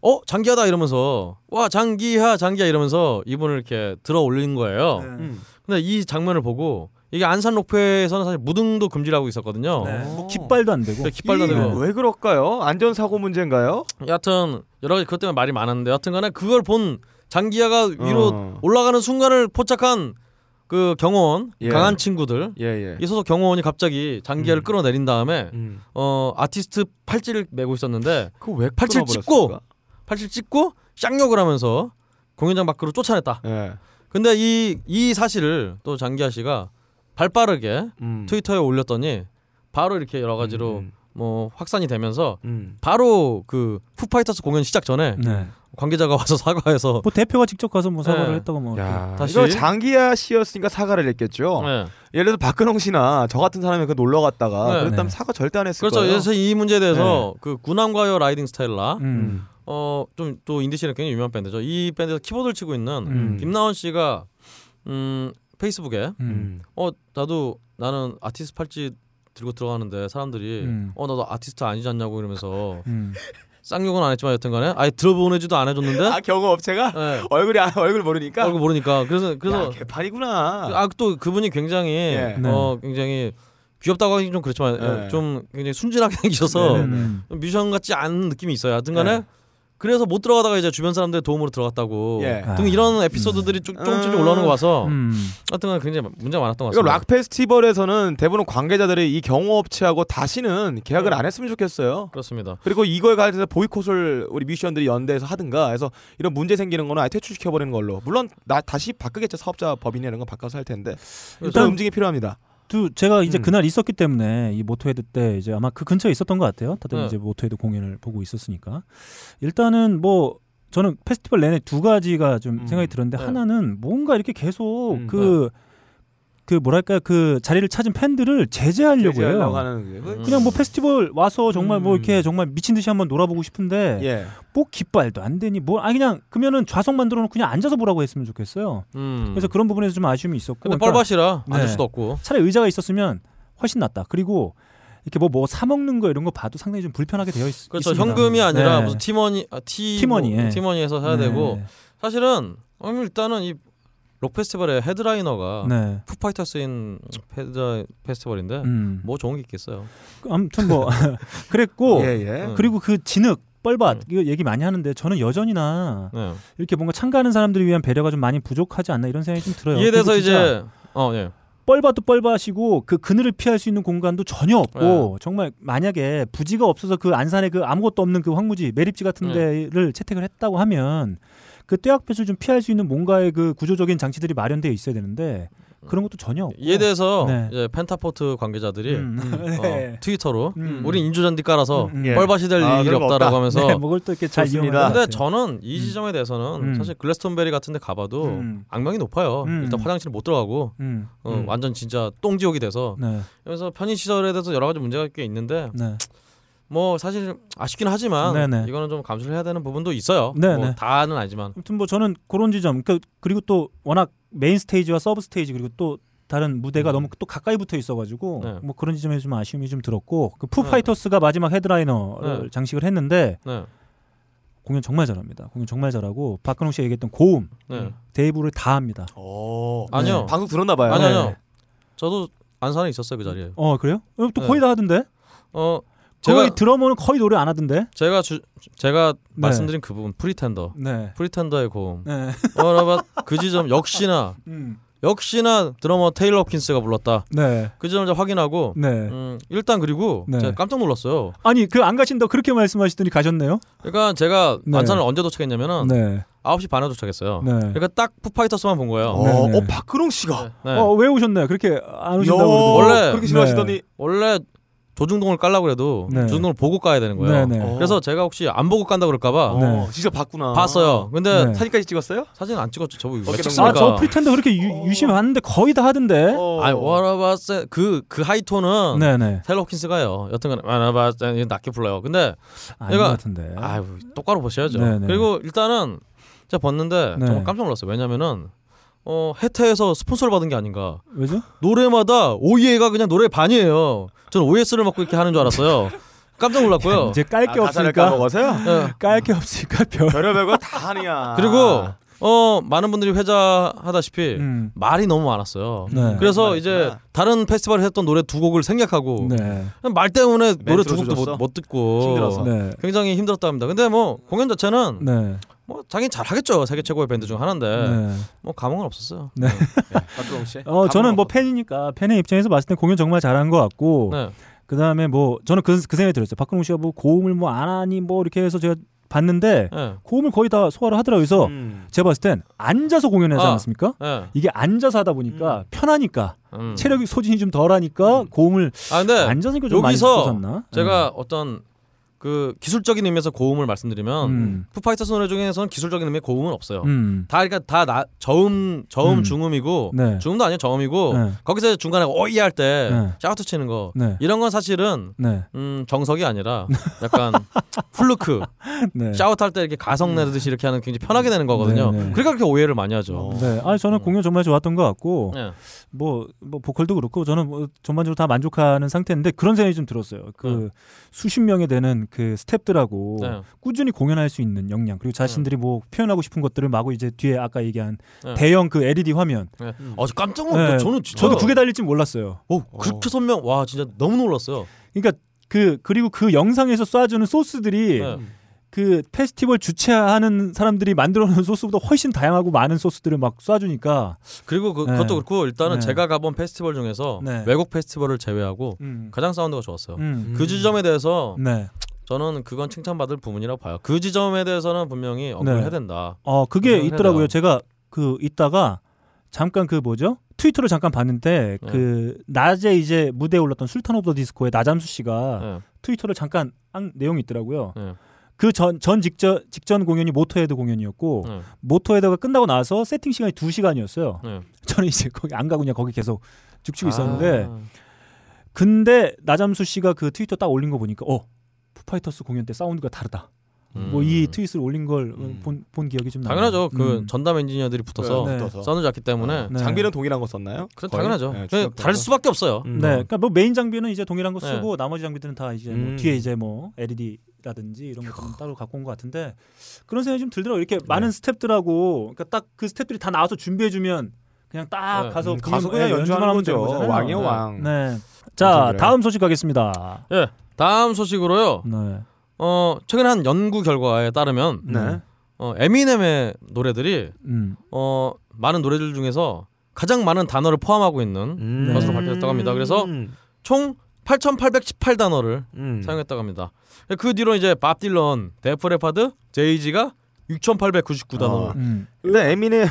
어 장기하다 이러면서 와 장기하 장기하 이러면서 이분을 이렇게 들어 올린 거예요. 음. 근데 이 장면을 보고 이게 안산 록페에서는 사실 무등도 금지를 하고 있었거든요. 네. 뭐 깃발도 안 되고. 그러니까 깃발도 안 되고. 왜 그럴까요? 안전 사고 문제인가요? 여하튼 여러 가지 그것 때문에 말이 많았는데 여하튼간에 그걸 본 장기하가 위로 어. 올라가는 순간을 포착한 그 경호원 예. 강한 친구들 예, 예. 이 소속 경호원이 갑자기 장기하를 음. 끌어내린 다음에 음. 어 아티스트 팔찌를 메고 있었는데 그거 왜 팔찌를? 찍고 팔찌를 찍고 쌍욕을 하면서 공연장 밖으로 쫓아냈다. 예. 근데 이 이 사실을 또 장기하 씨가 발빠르게 음. 트위터에 올렸더니 바로 이렇게 여러 가지로 음. 뭐 확산이 되면서 음. 바로 그 푸파이터스 공연 시작 전에 네. 관계자가 와서 사과해서 뭐 대표가 직접 가서 뭐 사과를 네. 했다고 뭐. 야, 다시- 이거 장기하 씨였으니까 사과를 했겠죠. 네. 예를 들어 박근홍 씨나 저 같은 사람이 그 놀러 갔다가 네. 그랬다면 네. 사과 절대 안 했을 그렇죠. 거예요. 그래서 이 문제에 대해서 그 구남과여 라이딩 스텔라 음. 어 좀 또 인디 scene은 굉장히 유명한 밴드죠. 이 밴드에서 키보드를 치고 있는 음. 김나언 씨가 음 페이스북에 음. 어 나도 나는 아티스트 팔찌 들고 들어가는데 사람들이 음. 어 나도 아티스트 아니지 않냐고 이러면서 음. 쌍욕은 안 했지만 여튼간에 아예 들어보내지도 안 해줬는데 아 경호 업체가 네. 얼굴이 아- 얼굴 모르니까 얼굴 모르니까 그래서 그래서 야, 개판이구나. 아 또 그분이 굉장히 예. 어 굉장히 귀엽다고 하긴 좀 그렇지만 네. 좀 굉장히 순진하게 생기셔서 네, 음. 뮤지션 같지 않은 느낌이 있어요. 하여튼간에 네. 그래서 못 들어가다가 이제 주변 사람들의 도움으로 들어갔다고 예. 등 이런 에피소드들이 쭉 조금씩 음. 올라오는 거 봐서 음. 하여튼간 굉장히 문제가 많았던 것 같습니다. 락 페스티벌에서는 대부분 관계자들이 이 경호 업체하고 다시는 계약을 네. 안 했으면 좋겠어요. 그렇습니다. 그리고 이거에 관해서 보이콧을 우리 뮤지션들이 연대해서 하든가 해서 이런 문제 생기는 거는 아예 퇴출시켜 버리는 걸로. 물론 나 다시 바꾸겠죠. 사업자 이런 거 바꿔서 할 텐데. 일단 일단 응징이 필요합니다. 또 제가 이제 음. 그날 있었기 때문에 이 모토헤드 때 이제 아마 그 근처에 있었던 것 같아요. 다들 네. 이제 모토헤드 공연을 보고 있었으니까 일단은 뭐 저는 페스티벌 내내 두 가지가 좀 음. 생각이 들었는데 네. 하나는 뭔가 이렇게 계속 음, 그 그 뭐랄까 그 자리를 찾은 팬들을 제재하려고 제재하려고 해요. 하는 게. 음. 그냥 뭐 페스티벌 와서 정말 뭐 음. 이렇게 정말 미친 듯이 한번 놀아보고 싶은데 예. 뭐 깃발도 안 되니 뭐 아니 그냥 그러면은 좌석 만들어 놓고 그냥 앉아서 보라고 했으면 좋겠어요. 음. 그래서 그런 부분에서 좀 아쉬움이 있었고. 근데 그러니까 뻘밭이라 앉을 네. 수도 없고. 차라리 의자가 있었으면 훨씬 낫다. 그리고 이렇게 뭐 뭐 사 먹는 거 이런 거 봐도 상당히 좀 불편하게 되어 있, 그렇죠. 있습니다. 현금이 아니라 네. 무슨 티머니 아, 티 티머니, 뭐, 예. 티머니에서 해야 네. 되고 사실은 음, 일단은 이 록 페스티벌의 headliner가 네. 푸파이터스인 페드 페스티벌인데 음. 뭐 좋은 게 있겠어요. 아무튼 뭐 그랬고 예, 예. 음. 그리고 그 진흙 뻘밭 음. 이거 얘기 많이 하는데 저는 여전히나 네. 이렇게 뭔가 참가하는 사람들을 위한 배려가 좀 많이 부족하지 않나 이런 생각이 좀 들어요. 이에 대해서 이제 어 예. 뻘밭도 뻘밭이고 그 그늘을 피할 수 있는 공간도 전혀 없고 네. 정말 만약에 부지가 없어서 그 안산에 그 아무것도 없는 그 황무지 매립지 같은 네. 데를 채택을 했다고 하면 그 떼약볕을 좀 피할 수 있는 뭔가의 그 구조적인 장치들이 마련되어 있어야 되는데 그런 것도 전혀 없고 이에 대해서 네. 이제 펜타포트 관계자들이 음. 어, 네. 트위터로 음. 우린 인조잔디 깔아서 음, 음. 예. 뻘밭이 될 아, 일이 없다라고 없다. 하면서 네, 뭐걸 또 이렇게 잘. 이용하는 근데. 저는 이 지점에 대해서는 음. 사실 글래스톤베리 같은 데 가봐도 음. 악명이 높아요. 음. 일단 화장실 못 들어가고 음. 어, 음. 완전 진짜 똥지옥이 돼서 네. 그래서 편의 시설에 대해서 여러 가지 문제가 꽤 있는데 네. 뭐 사실 아쉽긴 하지만 네네. 이거는 좀 감수를 해야 되는 부분도 있어요. 네네. 뭐 다는 아니지만 아무튼 뭐 저는 그런 지점 그 그리고 또 워낙 main stage와 sub stage 그리고 또 다른 무대가 음. 너무 또 가까이 붙어 있어가지고 네. 뭐 그런 지점에서 좀 아쉬움이 좀 들었고 그 푸 네. 파이터스가 마지막 headliner를 네. 장식을 했는데 네, 공연 정말 잘합니다. 공연 정말 잘하고 박근홍 씨가 얘기했던 고음 네. 데이브를 다 합니다. 오. 아니요. 방송 들었나 봐요. 아니 네. 아니요. 저도 안산에 있었어요 그 자리에. 어 그래요? 어, 또 네. 거의 다 하던데? 어 거의 제가 드러머는 거의 노래 안 하던데? 제가 주, 제가 네. 말씀드린 그 부분 Pretender 네. Pretender의 고음. 네. 어라바 그 지점 역시나 음. 역시나 드러머 테일러 호킨스가 불렀다. 네. 그 점을 이제 확인하고 네. 음, 일단 그리고 네. 제가 깜짝 놀랐어요. 아니 그 안 가신다 고 그렇게 말씀하시더니 가셨네요? 그러니까 제가 네. 안산을 언제 도착했냐면은 네. 9시 반에 도착했어요. 네. 그러니까 딱 푸파이터스만 본 거예요. 어, 네, 네. 어 박근홍 씨가 네. 어 왜 오셨나요? 그렇게 안 오신다고 야. 원래- 그렇게 싫어하시더니 네. 원래 조중동을 깔라고 그래도 네. 조중동을 보고 까야 되는 거예요. 네, 네. 어. 그래서 제가 혹시 안 보고 깐다 그럴까봐 어, 네. 진짜 봤구나. 봤어요. 근데 네. 사진까지 찍었어요? 사진 안 찍었죠. 저거 왜 찍습니까? 아 저 Pretender 그렇게 유, 유심히 봤는데 거의 다 하던데. 어. 아니 워라바스 그그 high tone은 네네. 테일러 호킨스가요. 여튼간에 워라바스 이거 낮게 불러요. 근데 얘가- 것 같은데. 아유 똑바로 보셔야죠. 네네. 그리고 일단은 제가 봤는데 네. 정말 깜짝 놀랐어요. 왜냐면은 어 해태에서 스폰서를 받은 게 아닌가. 왜죠? 노래마다 OEA가 그냥 노래 반이에요. 저는 오예스를 먹고 이렇게 하는 줄 알았어요. 깜짝 놀랐고요. 이제 깔 게 아, 없으니까 까먹어서요? 예. 깔게 없으니까 별. 별의별 거다 하냐. 그리고 어 많은 분들이 회자하다시피 음. 말이 너무 많았어요. 네. 그래서 말 이제. 다른 페스티벌에 했던 노래 두 곡을 생략하고 네. 말 때문에 노래 두 곡도? 못, 못 듣고 힘들어서. 네. 굉장히 힘들었다 합니다. 근데 뭐 공연 자체는 네. 뭐 당연히 잘하겠죠. 세계 최고의 밴드 중 하나인데 네. 뭐 감흥은 없었어요. 네. 박주홍 씨. 어 저는 뭐 팬이니까 팬의 입장에서 봤을 때 공연 정말 잘한 것 같고 네. 그 다음에 뭐 저는 그, 그 생각이 들었어요. 박근홍 씨가 뭐 고음을 뭐 안 하니 뭐 이렇게 해서 제가 봤는데 네. 고음을 거의 다 소화를 하더라고요. 그래서 음. 제가 봤을 땐 앉아서 공연하지 아. 않았습니까? 네. 이게 앉아서 하다 보니까 편하니까 음. 체력이 소진이 좀 덜하니까 고음을 아 앉아서니까 좀 많이 쏟았나? 제가 어떤 그 기술적인 의미에서 고음을 말씀드리면 음. 푸파이터스 노래 중에서는 기술적인 의미의 고음은 없어요. 음. 다 그러니까 다 나, 저음 저음 음. 중음이고 네. 중음도 아니에요 저음이고 네. 거기서 중간에 오이 할때 네. 샤우트 치는 거 네. 이런 건 사실은 네. 음, 정석이 아니라 약간 플루크 네. 샤우트 할 때 이렇게 가성 내듯이 이렇게 하는 굉장히 편하게 내는 거거든요. 네, 네. 그러니까 그렇게 오해를 많이 하죠. 네. 아 저는 공연 정말 좋았던 것 같고 네. 뭐, 뭐 보컬도 그렇고 저는 뭐 전반적으로 다 만족하는 상태인데 그런 생각이 좀 들었어요. 그 네. 수십 명에 되는 그 스탭들하고 네. 꾸준히 공연할 수 있는 역량 그리고 자신들이 뭐 표현하고 싶은 것들을 마구 이제 뒤에 아까 얘기한 네. 대형 그 LED 화면. 네. 아, 저 깜짝 놀랐어요. 네. 저는 진짜 저도 그게 달릴 줄 몰랐어요. 오, 그렇게 선명 와 진짜 너무 놀랐어요. 그러니까 그 그리고 그 영상에서 쏴주는 소스들이 네. 그 페스티벌 주최하는 사람들이 만들어 놓은 소스보다 훨씬 다양하고 많은 소스들을 막 쏴주니까 그리고 그, 네. 것도 그렇고 일단은 네. 제가 가본 페스티벌 중에서 네. 외국 페스티벌을 제외하고 음. 가장 사운드가 좋았어요. 음. 그 지점에 대해서 네. 저는 그건 칭찬받을 부분이라고 봐요. 그 지점에 대해서는 분명히 언급을 네. 해야 된다. 어 그게 있더라고요. 제가 그 있다가 잠깐 그 뭐죠? 트위터를 잠깐 봤는데 네. 그 낮에 이제 무대에 올랐던 술탄 오브 더 디스코의 나잠수 씨가 네. 트위터를 잠깐 한 내용이 있더라고요. 네. 그전전 직전 직전 공연이 모토헤드 공연이었고 네. 모토헤드가 끝나고 나서 세팅 시간이 2 시간이었어요. 네. 저는 이제 거기 안 가고 그냥 거기 계속 죽치고 있었는데 아. 근데 나잠수 씨가 그 트위터 딱 올린 거 보니까 어 푸파이터스 공연 때 사운드가 다르다. 뭐이 음. tweet을 올린 걸 음. 본본 기억이 좀 나요. 당연하죠. 그 음. 전담 엔지니어들이 붙어서 네. 잡기 때문에 네. 장비는 동일한 거 썼나요? 그? 당연하죠. 네, 다를 거. 수밖에 없어요. 음. 네, 그러니까 뭐 메인 장비는 이제 동일한 거 네. 쓰고 나머지 장비들은 다 이제 뭐 음. 뒤에 이제 뭐 LED라든지 이런 것들은 따로 갖고 온 것 같은데 그런 생각이 좀 들더라고. 요 이렇게 많은 스탭들하고 그러니까 딱 그 스탭들이 다 나와서 준비해 주면 그냥 딱 네. 가서 음, 가서 그냥 예, 연주하는 하면 거죠. 되는 거잖아요. 왕이요 네. 왕. 네. 자. 다음 소식 가겠습니다. 예. 다음 소식으로요. 네. 어, 최근 한 연구 결과에 따르면 네. 어, 에미넴의 노래들이 음. 어, 많은 노래들 중에서 가장 많은 단어를 포함하고 있는 음. 것으로 밝혀졌다고 합니다. 그래서 음. 총 8,818단어를 음. 사용했다고 합니다. 그 뒤로 이제 밥 딜런, 데프 레퍼드, 제이지가 6,899단어. 어. 음. 일단 에미넴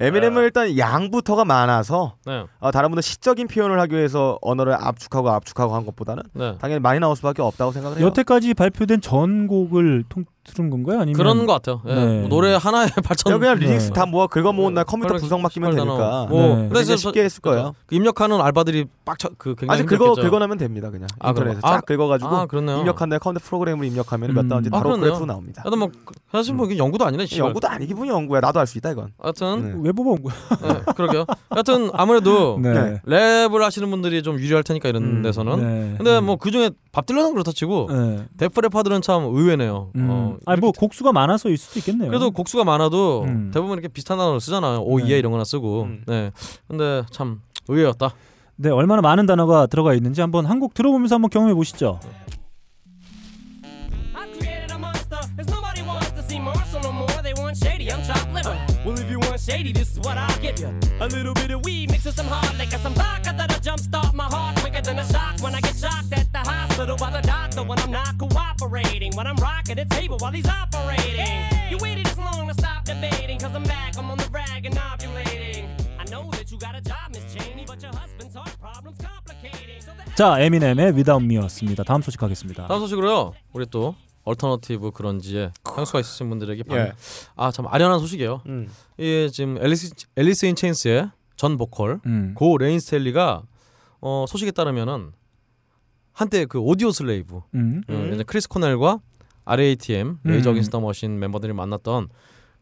에미넴은 일단 양부터가 많아서 네. 어, 다른 분들 시적인 표현을 하기 위해서 언어를 압축하고 압축하고 한 것보다는 네. 당연히 많이 나올 수밖에 없다고 생각을 해요. 여태까지 발표된 전곡을 통틀은 건가요? 아니면 그런 것 같아요. 예. 네. 뭐 노래 하나에 8,000 그냥, 그냥 리믹스 네. 다 모아 긁어 모은 날 네. 컴퓨터 분석 맡기면. 되니까 뭐 네. 그래서 쉽게 했을 거예요. 그 입력하는 알바들이 빡쳐 그 굉장히 아직 긁어 힘들겠죠. 긁어내면 됩니다 그냥 아, 그럼- 인터넷에 아, 쫙 긁어가지고 아. 입력한 다음에 컴퓨터 프로그램을 입력하면 몇 음. 단지 아, 바로. 그래프로 나옵니다. 하여튼 뭐 사실 뭐 이게 연구도 아니네. 연구도 아니기 분이 연구야. 나도 할 수 있다 이건. 하여튼 네. 왜 뽑아온 거야? 네, 그러게요. 하여튼 아무래도 네. 네. 랩을 하시는 분들이 좀 유리할 테니까 이런 음, 데서는. 네. 근데 뭐 그 중에 밥 딜런은 그렇다 치고 네. 데프레파들은 참 의외네요. 음. 어, 아니 뭐 곡수가 많아서일 수도 있겠네요. 그래도 곡수가 많아도 음. 대부분 이렇게 비슷한 단어를 쓰잖아요. 오, 네. 예 이런 거나 쓰고. 음. 네. 근데 참 의외였다. 네, 얼마나 많은 단어가 들어가 있는지 한번 한 곡 들어보면서 한번 경험해 보시죠. Shady, this is what I'll give you. A little bit of weed mixed with some hard liquor, some vodka that'll jumpstart my heart quicker than a shock when I get shocked at the hospital by the doctor when I'm not cooperating. When I'm rocking the table while he's operating. You waited this long to stop debating, cause I'm back, I'm on the rag and ovulating. I know that you got a job, Miss Cheney, but your husband's heart problem's complicating. So the 자, 에미넴의 Without Me였습니다. 다음 소식 가겠습니다. 다음 소식으로요. 우리 또 alternative grunge에 향수가 있으신 분들에게 예. 아참 아련한 소식이에요. 음. 이 지금 앨리스 앨리스 인 체인스의 전 보컬 음. 고 레인 스테일리가 어, 소식에 따르면은 한때 그 오디오 슬레이브 음. 음. 이제 크리스 코넬과 RATM 음. Rage Against the Machine 멤버들이 만났던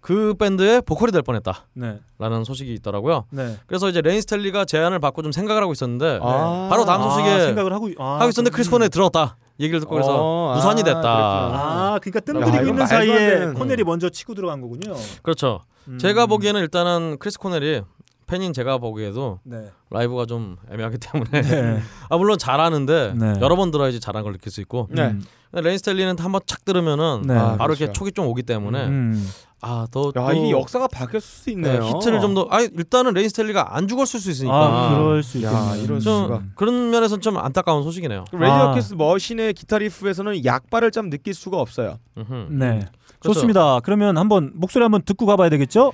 그 밴드의 보컬이 될 뻔했다라는 네. 소식이 있더라고요. 네. 그래서 이제 레인 스테일리가 제안을 받고 좀 생각을 하고 있었는데 아. 바로 다음 소식에 아, 생각을 하고 아, 하고 있었는데 크리스 코넬이 들었다 얘기를 듣고 그래서 어, 아, 무산이 됐다. 아, 그러니까 야, 뜸들이고 있는 사이에. 코넬이 먼저 치고 들어간 거군요. 그렇죠. 음. 제가 보기에는 일단은 크리스 코넬이 팬인 제가 보기에도 네. 라이브가 좀 애매하기 때문에 네. 아 물론 잘하는데 네. 여러 번 들어야지 잘한 걸 느낄 수 있고 네. 음. 근데 레인 스테일리는 한번 착 들으면은 네. 바로 아, 이렇게 그렇죠. 촉이 좀 오기 때문에 음. 아더 야, 이 역사가 바뀌었을 수 있네요. 히트를 좀 더 아 일단은 레인 스테일리가 안 죽었을 수 있으니까 아, 그럴 수 야, 있겠네요. 이럴 좀 수가. 그런 면에서는 좀 안타까운 소식이네요. Rage Against the Machine의 기타 riff에서는 약발을 좀 느낄 수가 없어요. 음흠. 네. 그렇죠. 좋습니다. 그러면 한번 목소리 한번 듣고 가봐야 되겠죠?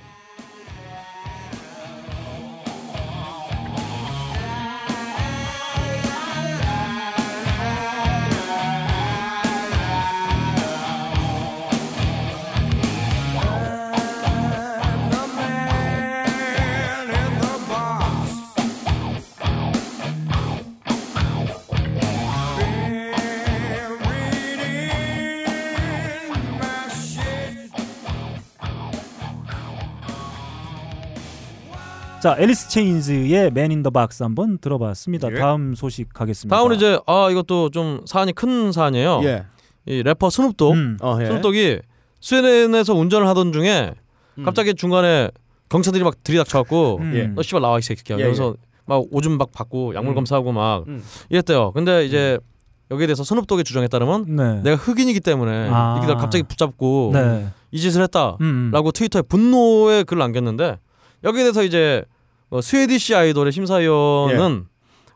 자, 앨리스 인 체인스의 Man in the Box 한번 들어봤습니다. 예. 다음 소식 가겠습니다. 다음은 이제 아 이것도 좀 사안이 큰 사안이에요. 예. 이 래퍼 스눕독 음. 어, 예. 스눕독이 스웨덴에서 운전을 하던 중에 음. 갑자기 중간에 경찰들이 막 들이닥쳐갖고 음. 예. 너 씨발 나와 이 새끼야. 예, 이러면서 막 오줌 막 받고 약물 음. 검사하고 막 음. 이랬대요. 근데 이제 여기에 대해서 스눕독의 주장에 따르면 네. 내가 흑인이기 때문에 아. 이들 갑자기 붙잡고 네. 이 짓을 했다라고 음, 음. 트위터에 분노의 글을 남겼는데 여기에 대해서 이제 어, Swedish Idol의 심사위원은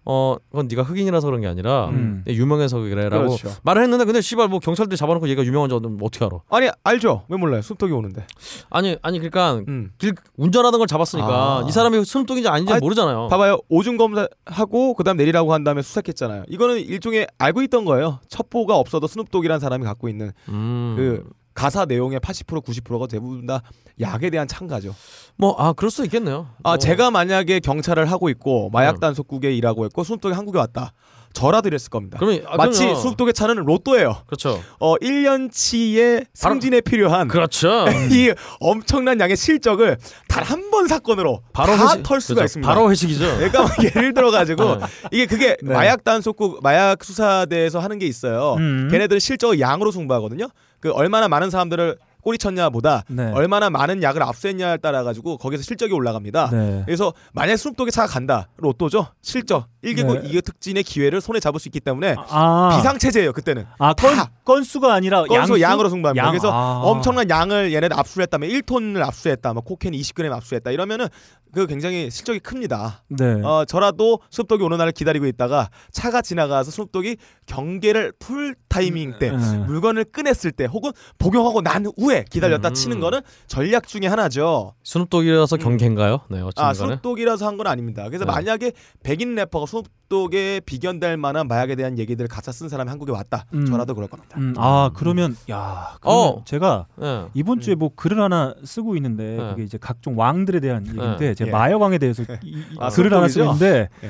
어 그건 네가 흑인이라서 그런 게 아니라 음. 내 유명해서 그래라고 그렇죠. 말을 했는데 근데 씨발 뭐 경찰들이 잡아놓고 얘가 유명한 줄 어떻게 알아? 아니 알죠. 왜 몰라요? 숨통이 오는데. 아니 아니 그러니까 음. 길 운전하던 걸 잡았으니까 아. 이 사람이 스눕독인지 아닌지 아니, 모르잖아요. 봐봐요. 오줌 검사하고 그다음 내리라고 한 다음에 수색했잖아요. 이거는 일종의 알고 있던 거예요. 첩보가 없어도 스눕독이라는 사람이 갖고 있는 음. 그 가사 내용의 80% 90%가 대부분 다 약에 대한 참가죠. 뭐 아 그럴 수 있겠네요. 아 뭐. 제가 만약에 경찰을 하고 있고 마약 음. 단속국에 일하고 있고 스눕독이 한국에 왔다. 저라도 이랬을 겁니다. 그러면 아, 마치. 스눕독의 차는 로또예요. 그렇죠. 어 1년치의 승진에 필요한 그렇죠. 이 엄청난 양의 실적을 단 한 번 사건으로 바로 다 회식- 털 수가 그렇죠. 있습니다. 바로 회식이죠. 그러니까 막 예를 들어 가지고 네. 이게 그게 네. 마약 단속국 마약 수사대에서 하는 게 있어요. 음. 걔네들은 실적을 양으로 승부하거든요. 그 얼마나 많은 사람들을 꼬리 쳤냐보다 네. 얼마나 많은 약을 압수했냐에 따라 가지고 거기서 실적이 올라갑니다. 네. 그래서 만약 스눕독의 차가 간다 로또죠 실적 1계급 네. 2계급 특진의 기회를 손에 잡을 수 있기 때문에 아, 비상체제예요 그때는 아, 건, 다. 건수가 아니라 건수 양수? 양으로 승부합니다. 양, 그래서 아. 엄청난 양을 얘네들 압수했다면 1톤을 압수했다, 뭐 cocaine 20g 압수했다 이러면은 그 굉장히 실적이 큽니다. 네. 어 저라도 스눕독이 오는 날을 기다리고 있다가 차가 지나가서 스눕독이 경계를 풀 타이밍 때 네. 물건을 꺼냈을 때 혹은 복용하고 난 후에 기다렸다 음. 치는 거는 전략 중에 하나죠. 스눕독이라서 경계인가요? 네, 아 어쨌든. 스눕독이라서 한 건 아닙니다. 그래서 네. 만약에 백인 래퍼가 스눕독에 비견될 만한 마약에 대한 얘기들을 가사 쓴 사람이 한국에 왔다. 음. 저라도 그럴 겁니다. 음, 아, 그러면 야, 그러면 어. 제가 네. 이번 주에 뭐 글을 하나 쓰고 있는데 네. 그게 이제 각종 왕들에 대한 얘기인데 제가 예. 마약왕에 대해서 이, 이 아, 글을 하나? 있는데 예.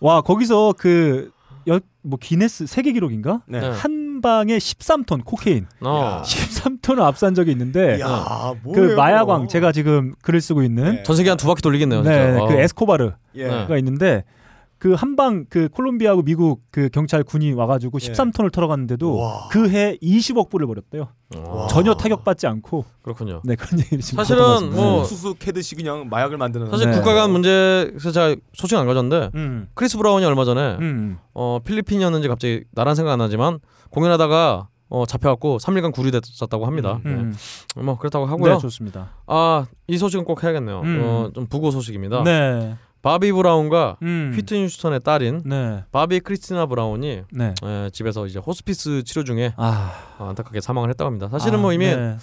와 거기서 그뭐 기네스 세계 기록인가 네. 네. 한 방에 13톤 cocaine 어. 13톤을 압수한 적이 있는데 야, 그 뭐예요? 마약왕 제가 지금 글을 쓰고 있는 네. 전 세계 한 두 바퀴 돌리겠네요. 네, 진짜. 그 어. 에스코바르가 예. 네. 있는데 그 한방 그 콜롬비아하고 미국 그 경찰 군이 와가지고 예. 13톤을 털어갔는데도 와. 그해 20억 불을 벌였대요. 어. 전혀 타격받지 않고 그렇군요. 네 그런 얘기를 지금 사실은. 뭐- 수수 캐듯이 그냥 마약을 만드는 사실 네. 국가 간 문제 그래서 제가 소식 안 가졌는데 음, 크리스 브라운이 얼마 전에 음, 어 필리핀이었는지 갑자기 나란 생각 안 나지만 공연하다가 어 잡혀갖고 3일간 구류됐었다고 합니다. 음. 네. 뭐 그렇다고 하고요. 네 좋습니다. 아 이 소식은 꼭 해야겠네요. 음. 어, 좀 부고 소식입니다. 네, 바비 브라운과 음, 휘트니 휴스턴의 딸인 네, 바비 크리스티나 브라운이 네. 에, 집에서 이제 호스피스 치료 중에 아, 어, 안타깝게 사망을 했다고 합니다. 사실은 아, 뭐 이미 네.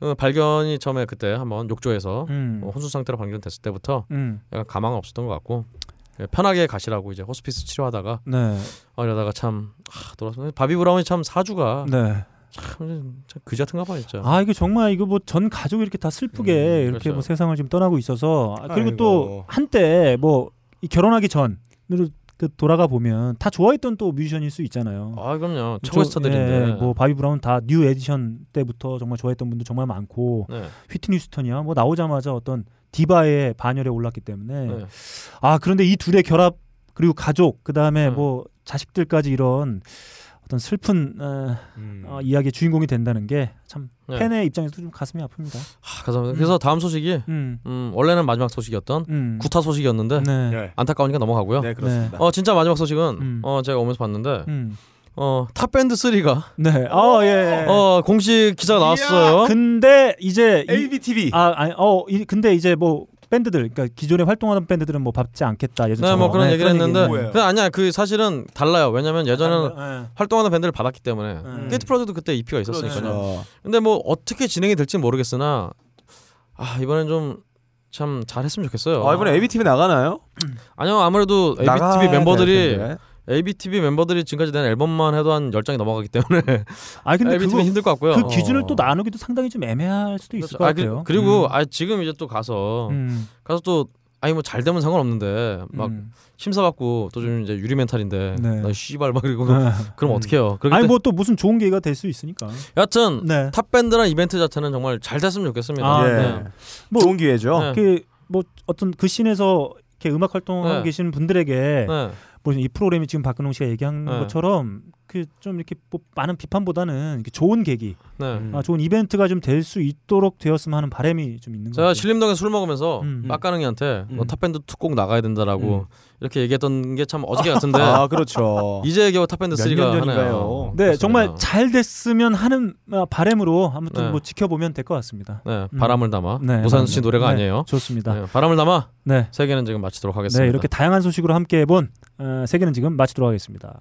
어, 발견이 처음에 그때 한번 욕조에서 음, 어, 혼수 상태로 발견됐을 때부터 음, 약간 가망은 없었던 것 같고 예, 편하게 가시라고 이제 호스피스 치료하다가 네, 어, 이러다가 참 아, 돌아서 바비 브라운이 참 사주가 네. 참, 참 그지 같은가 봐 진짜. 아 이거 정말 이거 뭐 전 가족이 이렇게 다 슬프게 음, 이렇게 그렇죠. 뭐 세상을 지금 떠나고 있어서 아, 그리고 아이고. 또 한때 뭐이 결혼하기 전으로 그 돌아가 보면 다 좋아했던 또 뮤지션일 수 있잖아요. 아 그럼요. 저- 최고 스타들인데. 예, 뭐 바비 브라운 다 뉴 에디션 때부터 정말 좋아했던 분들 정말 많고 네. 휘트니 휴스턴이야 뭐 나오자마자 어떤 디바의 반열에 올랐기 때문에 네. 아 그런데 이 둘의 결합 그리고 가족 그 다음에 네. 뭐 자식들까지 이런 어떤 슬픈 어, 어, 이야기의 주인공이 된다는 게참 네. 팬의 입장에서도 좀 가슴이 아픕니다. 하, 그래서, 그래서 다음 소식이 음. 음, 원래는 마지막 소식이었던 음. 구타 소식이었는데 네. 네. 안타까우니까 넘어가고요. 네, 그렇습니다. 어 진짜 마지막 소식은 음. 어 제가 오면서 봤는데 음. 어 탑밴드 3가 네. 어, 예. 어 공식 기사가 나왔어요. 근데 이제 이, ABTV. 아, 아니, 어, 이, 근데 이제 뭐 밴드들, 그러니까 기존에 활동하던 밴드들은 뭐 받지 않겠다 네, 예전처럼. 뭐 그런 네, 얘기를 했는데 뭐예요? 그 아니야 그 사실은 달라요. 왜냐면 예전에는 네. 활동하는 밴드를 받았기 때문에 음. 게이트 플라워즈 그때 EP가 있었으니까요. 그렇죠. 근데 뭐 어떻게 진행이 될지 모르겠으나 아 이번엔 좀 참 잘했으면 좋겠어요. 아, 이번에 ABTV 나가나요? 아니요 아무래도 ABTV 될 멤버들이. ABTV 멤버들이 지금까지 낸 앨범만 해도 한 10장이 넘어가기 때문에 아 근데 ABTV 그거, 힘들 것 같고요. 그 기준을 어. 또 나누기도 상당히 좀 애매할 수도 있을 그렇죠. 것 아, 같아요. 그, 리고 음. 아 지금 이제 또 가서 음. 가서 또 아니 뭐 잘 되면 상관없는데 막 음. 심사 받고 또 좀 이제 유리 멘탈인데 네. 나 씨발 막 그리고 네. 그럼 어떡해요. 그렇기 아니 때문에 뭐또 무슨 좋은 계기가 될 수 있으니까. 여하튼 네. 탑 밴드나 이벤트 자체는 정말 잘 됐으면 좋겠습니다. 아, 예. 네. 뭐- 좋은 기회죠. 네. 그뭐 어떤 그 씬에서 이렇게 음악 활동하고 네. 계시는 분들에게 네. 뭐이 프로그램이 지금 박근홍 씨가 얘기한 네. 것처럼 그좀 이렇게 뭐 많은 비판보다는 이렇게 좋은 계기, 네. 음. 아, 좋은 이벤트가 좀 될 수 있도록 되었으면 하는 바람이 좀 있는 것 제가. 신림동에 술 먹으면서 음. 빡근홍이한테 너 음. 탑밴드 two 꼭 나가야 된다라고 이렇게 얘기했던 게 참 어저께 같은데 아, 그렇죠. 이제 겨우 탑밴드 몇 3가 년 하네요. 네, 그렇습니다. 정말 잘 됐으면 하는 아, 바람으로 아무튼 네. 뭐 지켜보면 될 것 같습니다. 네, 음. 바람을 담아 네, 무산수 씨 네. 노래가 네, 아니에요. 좋습니다. 네, 바람을 담아 네, 세계는 지금 마치도록 하겠습니다. 네 이렇게 다양한 소식으로 함께 해본 어, 세계는 지금 마치도록 하겠습니다.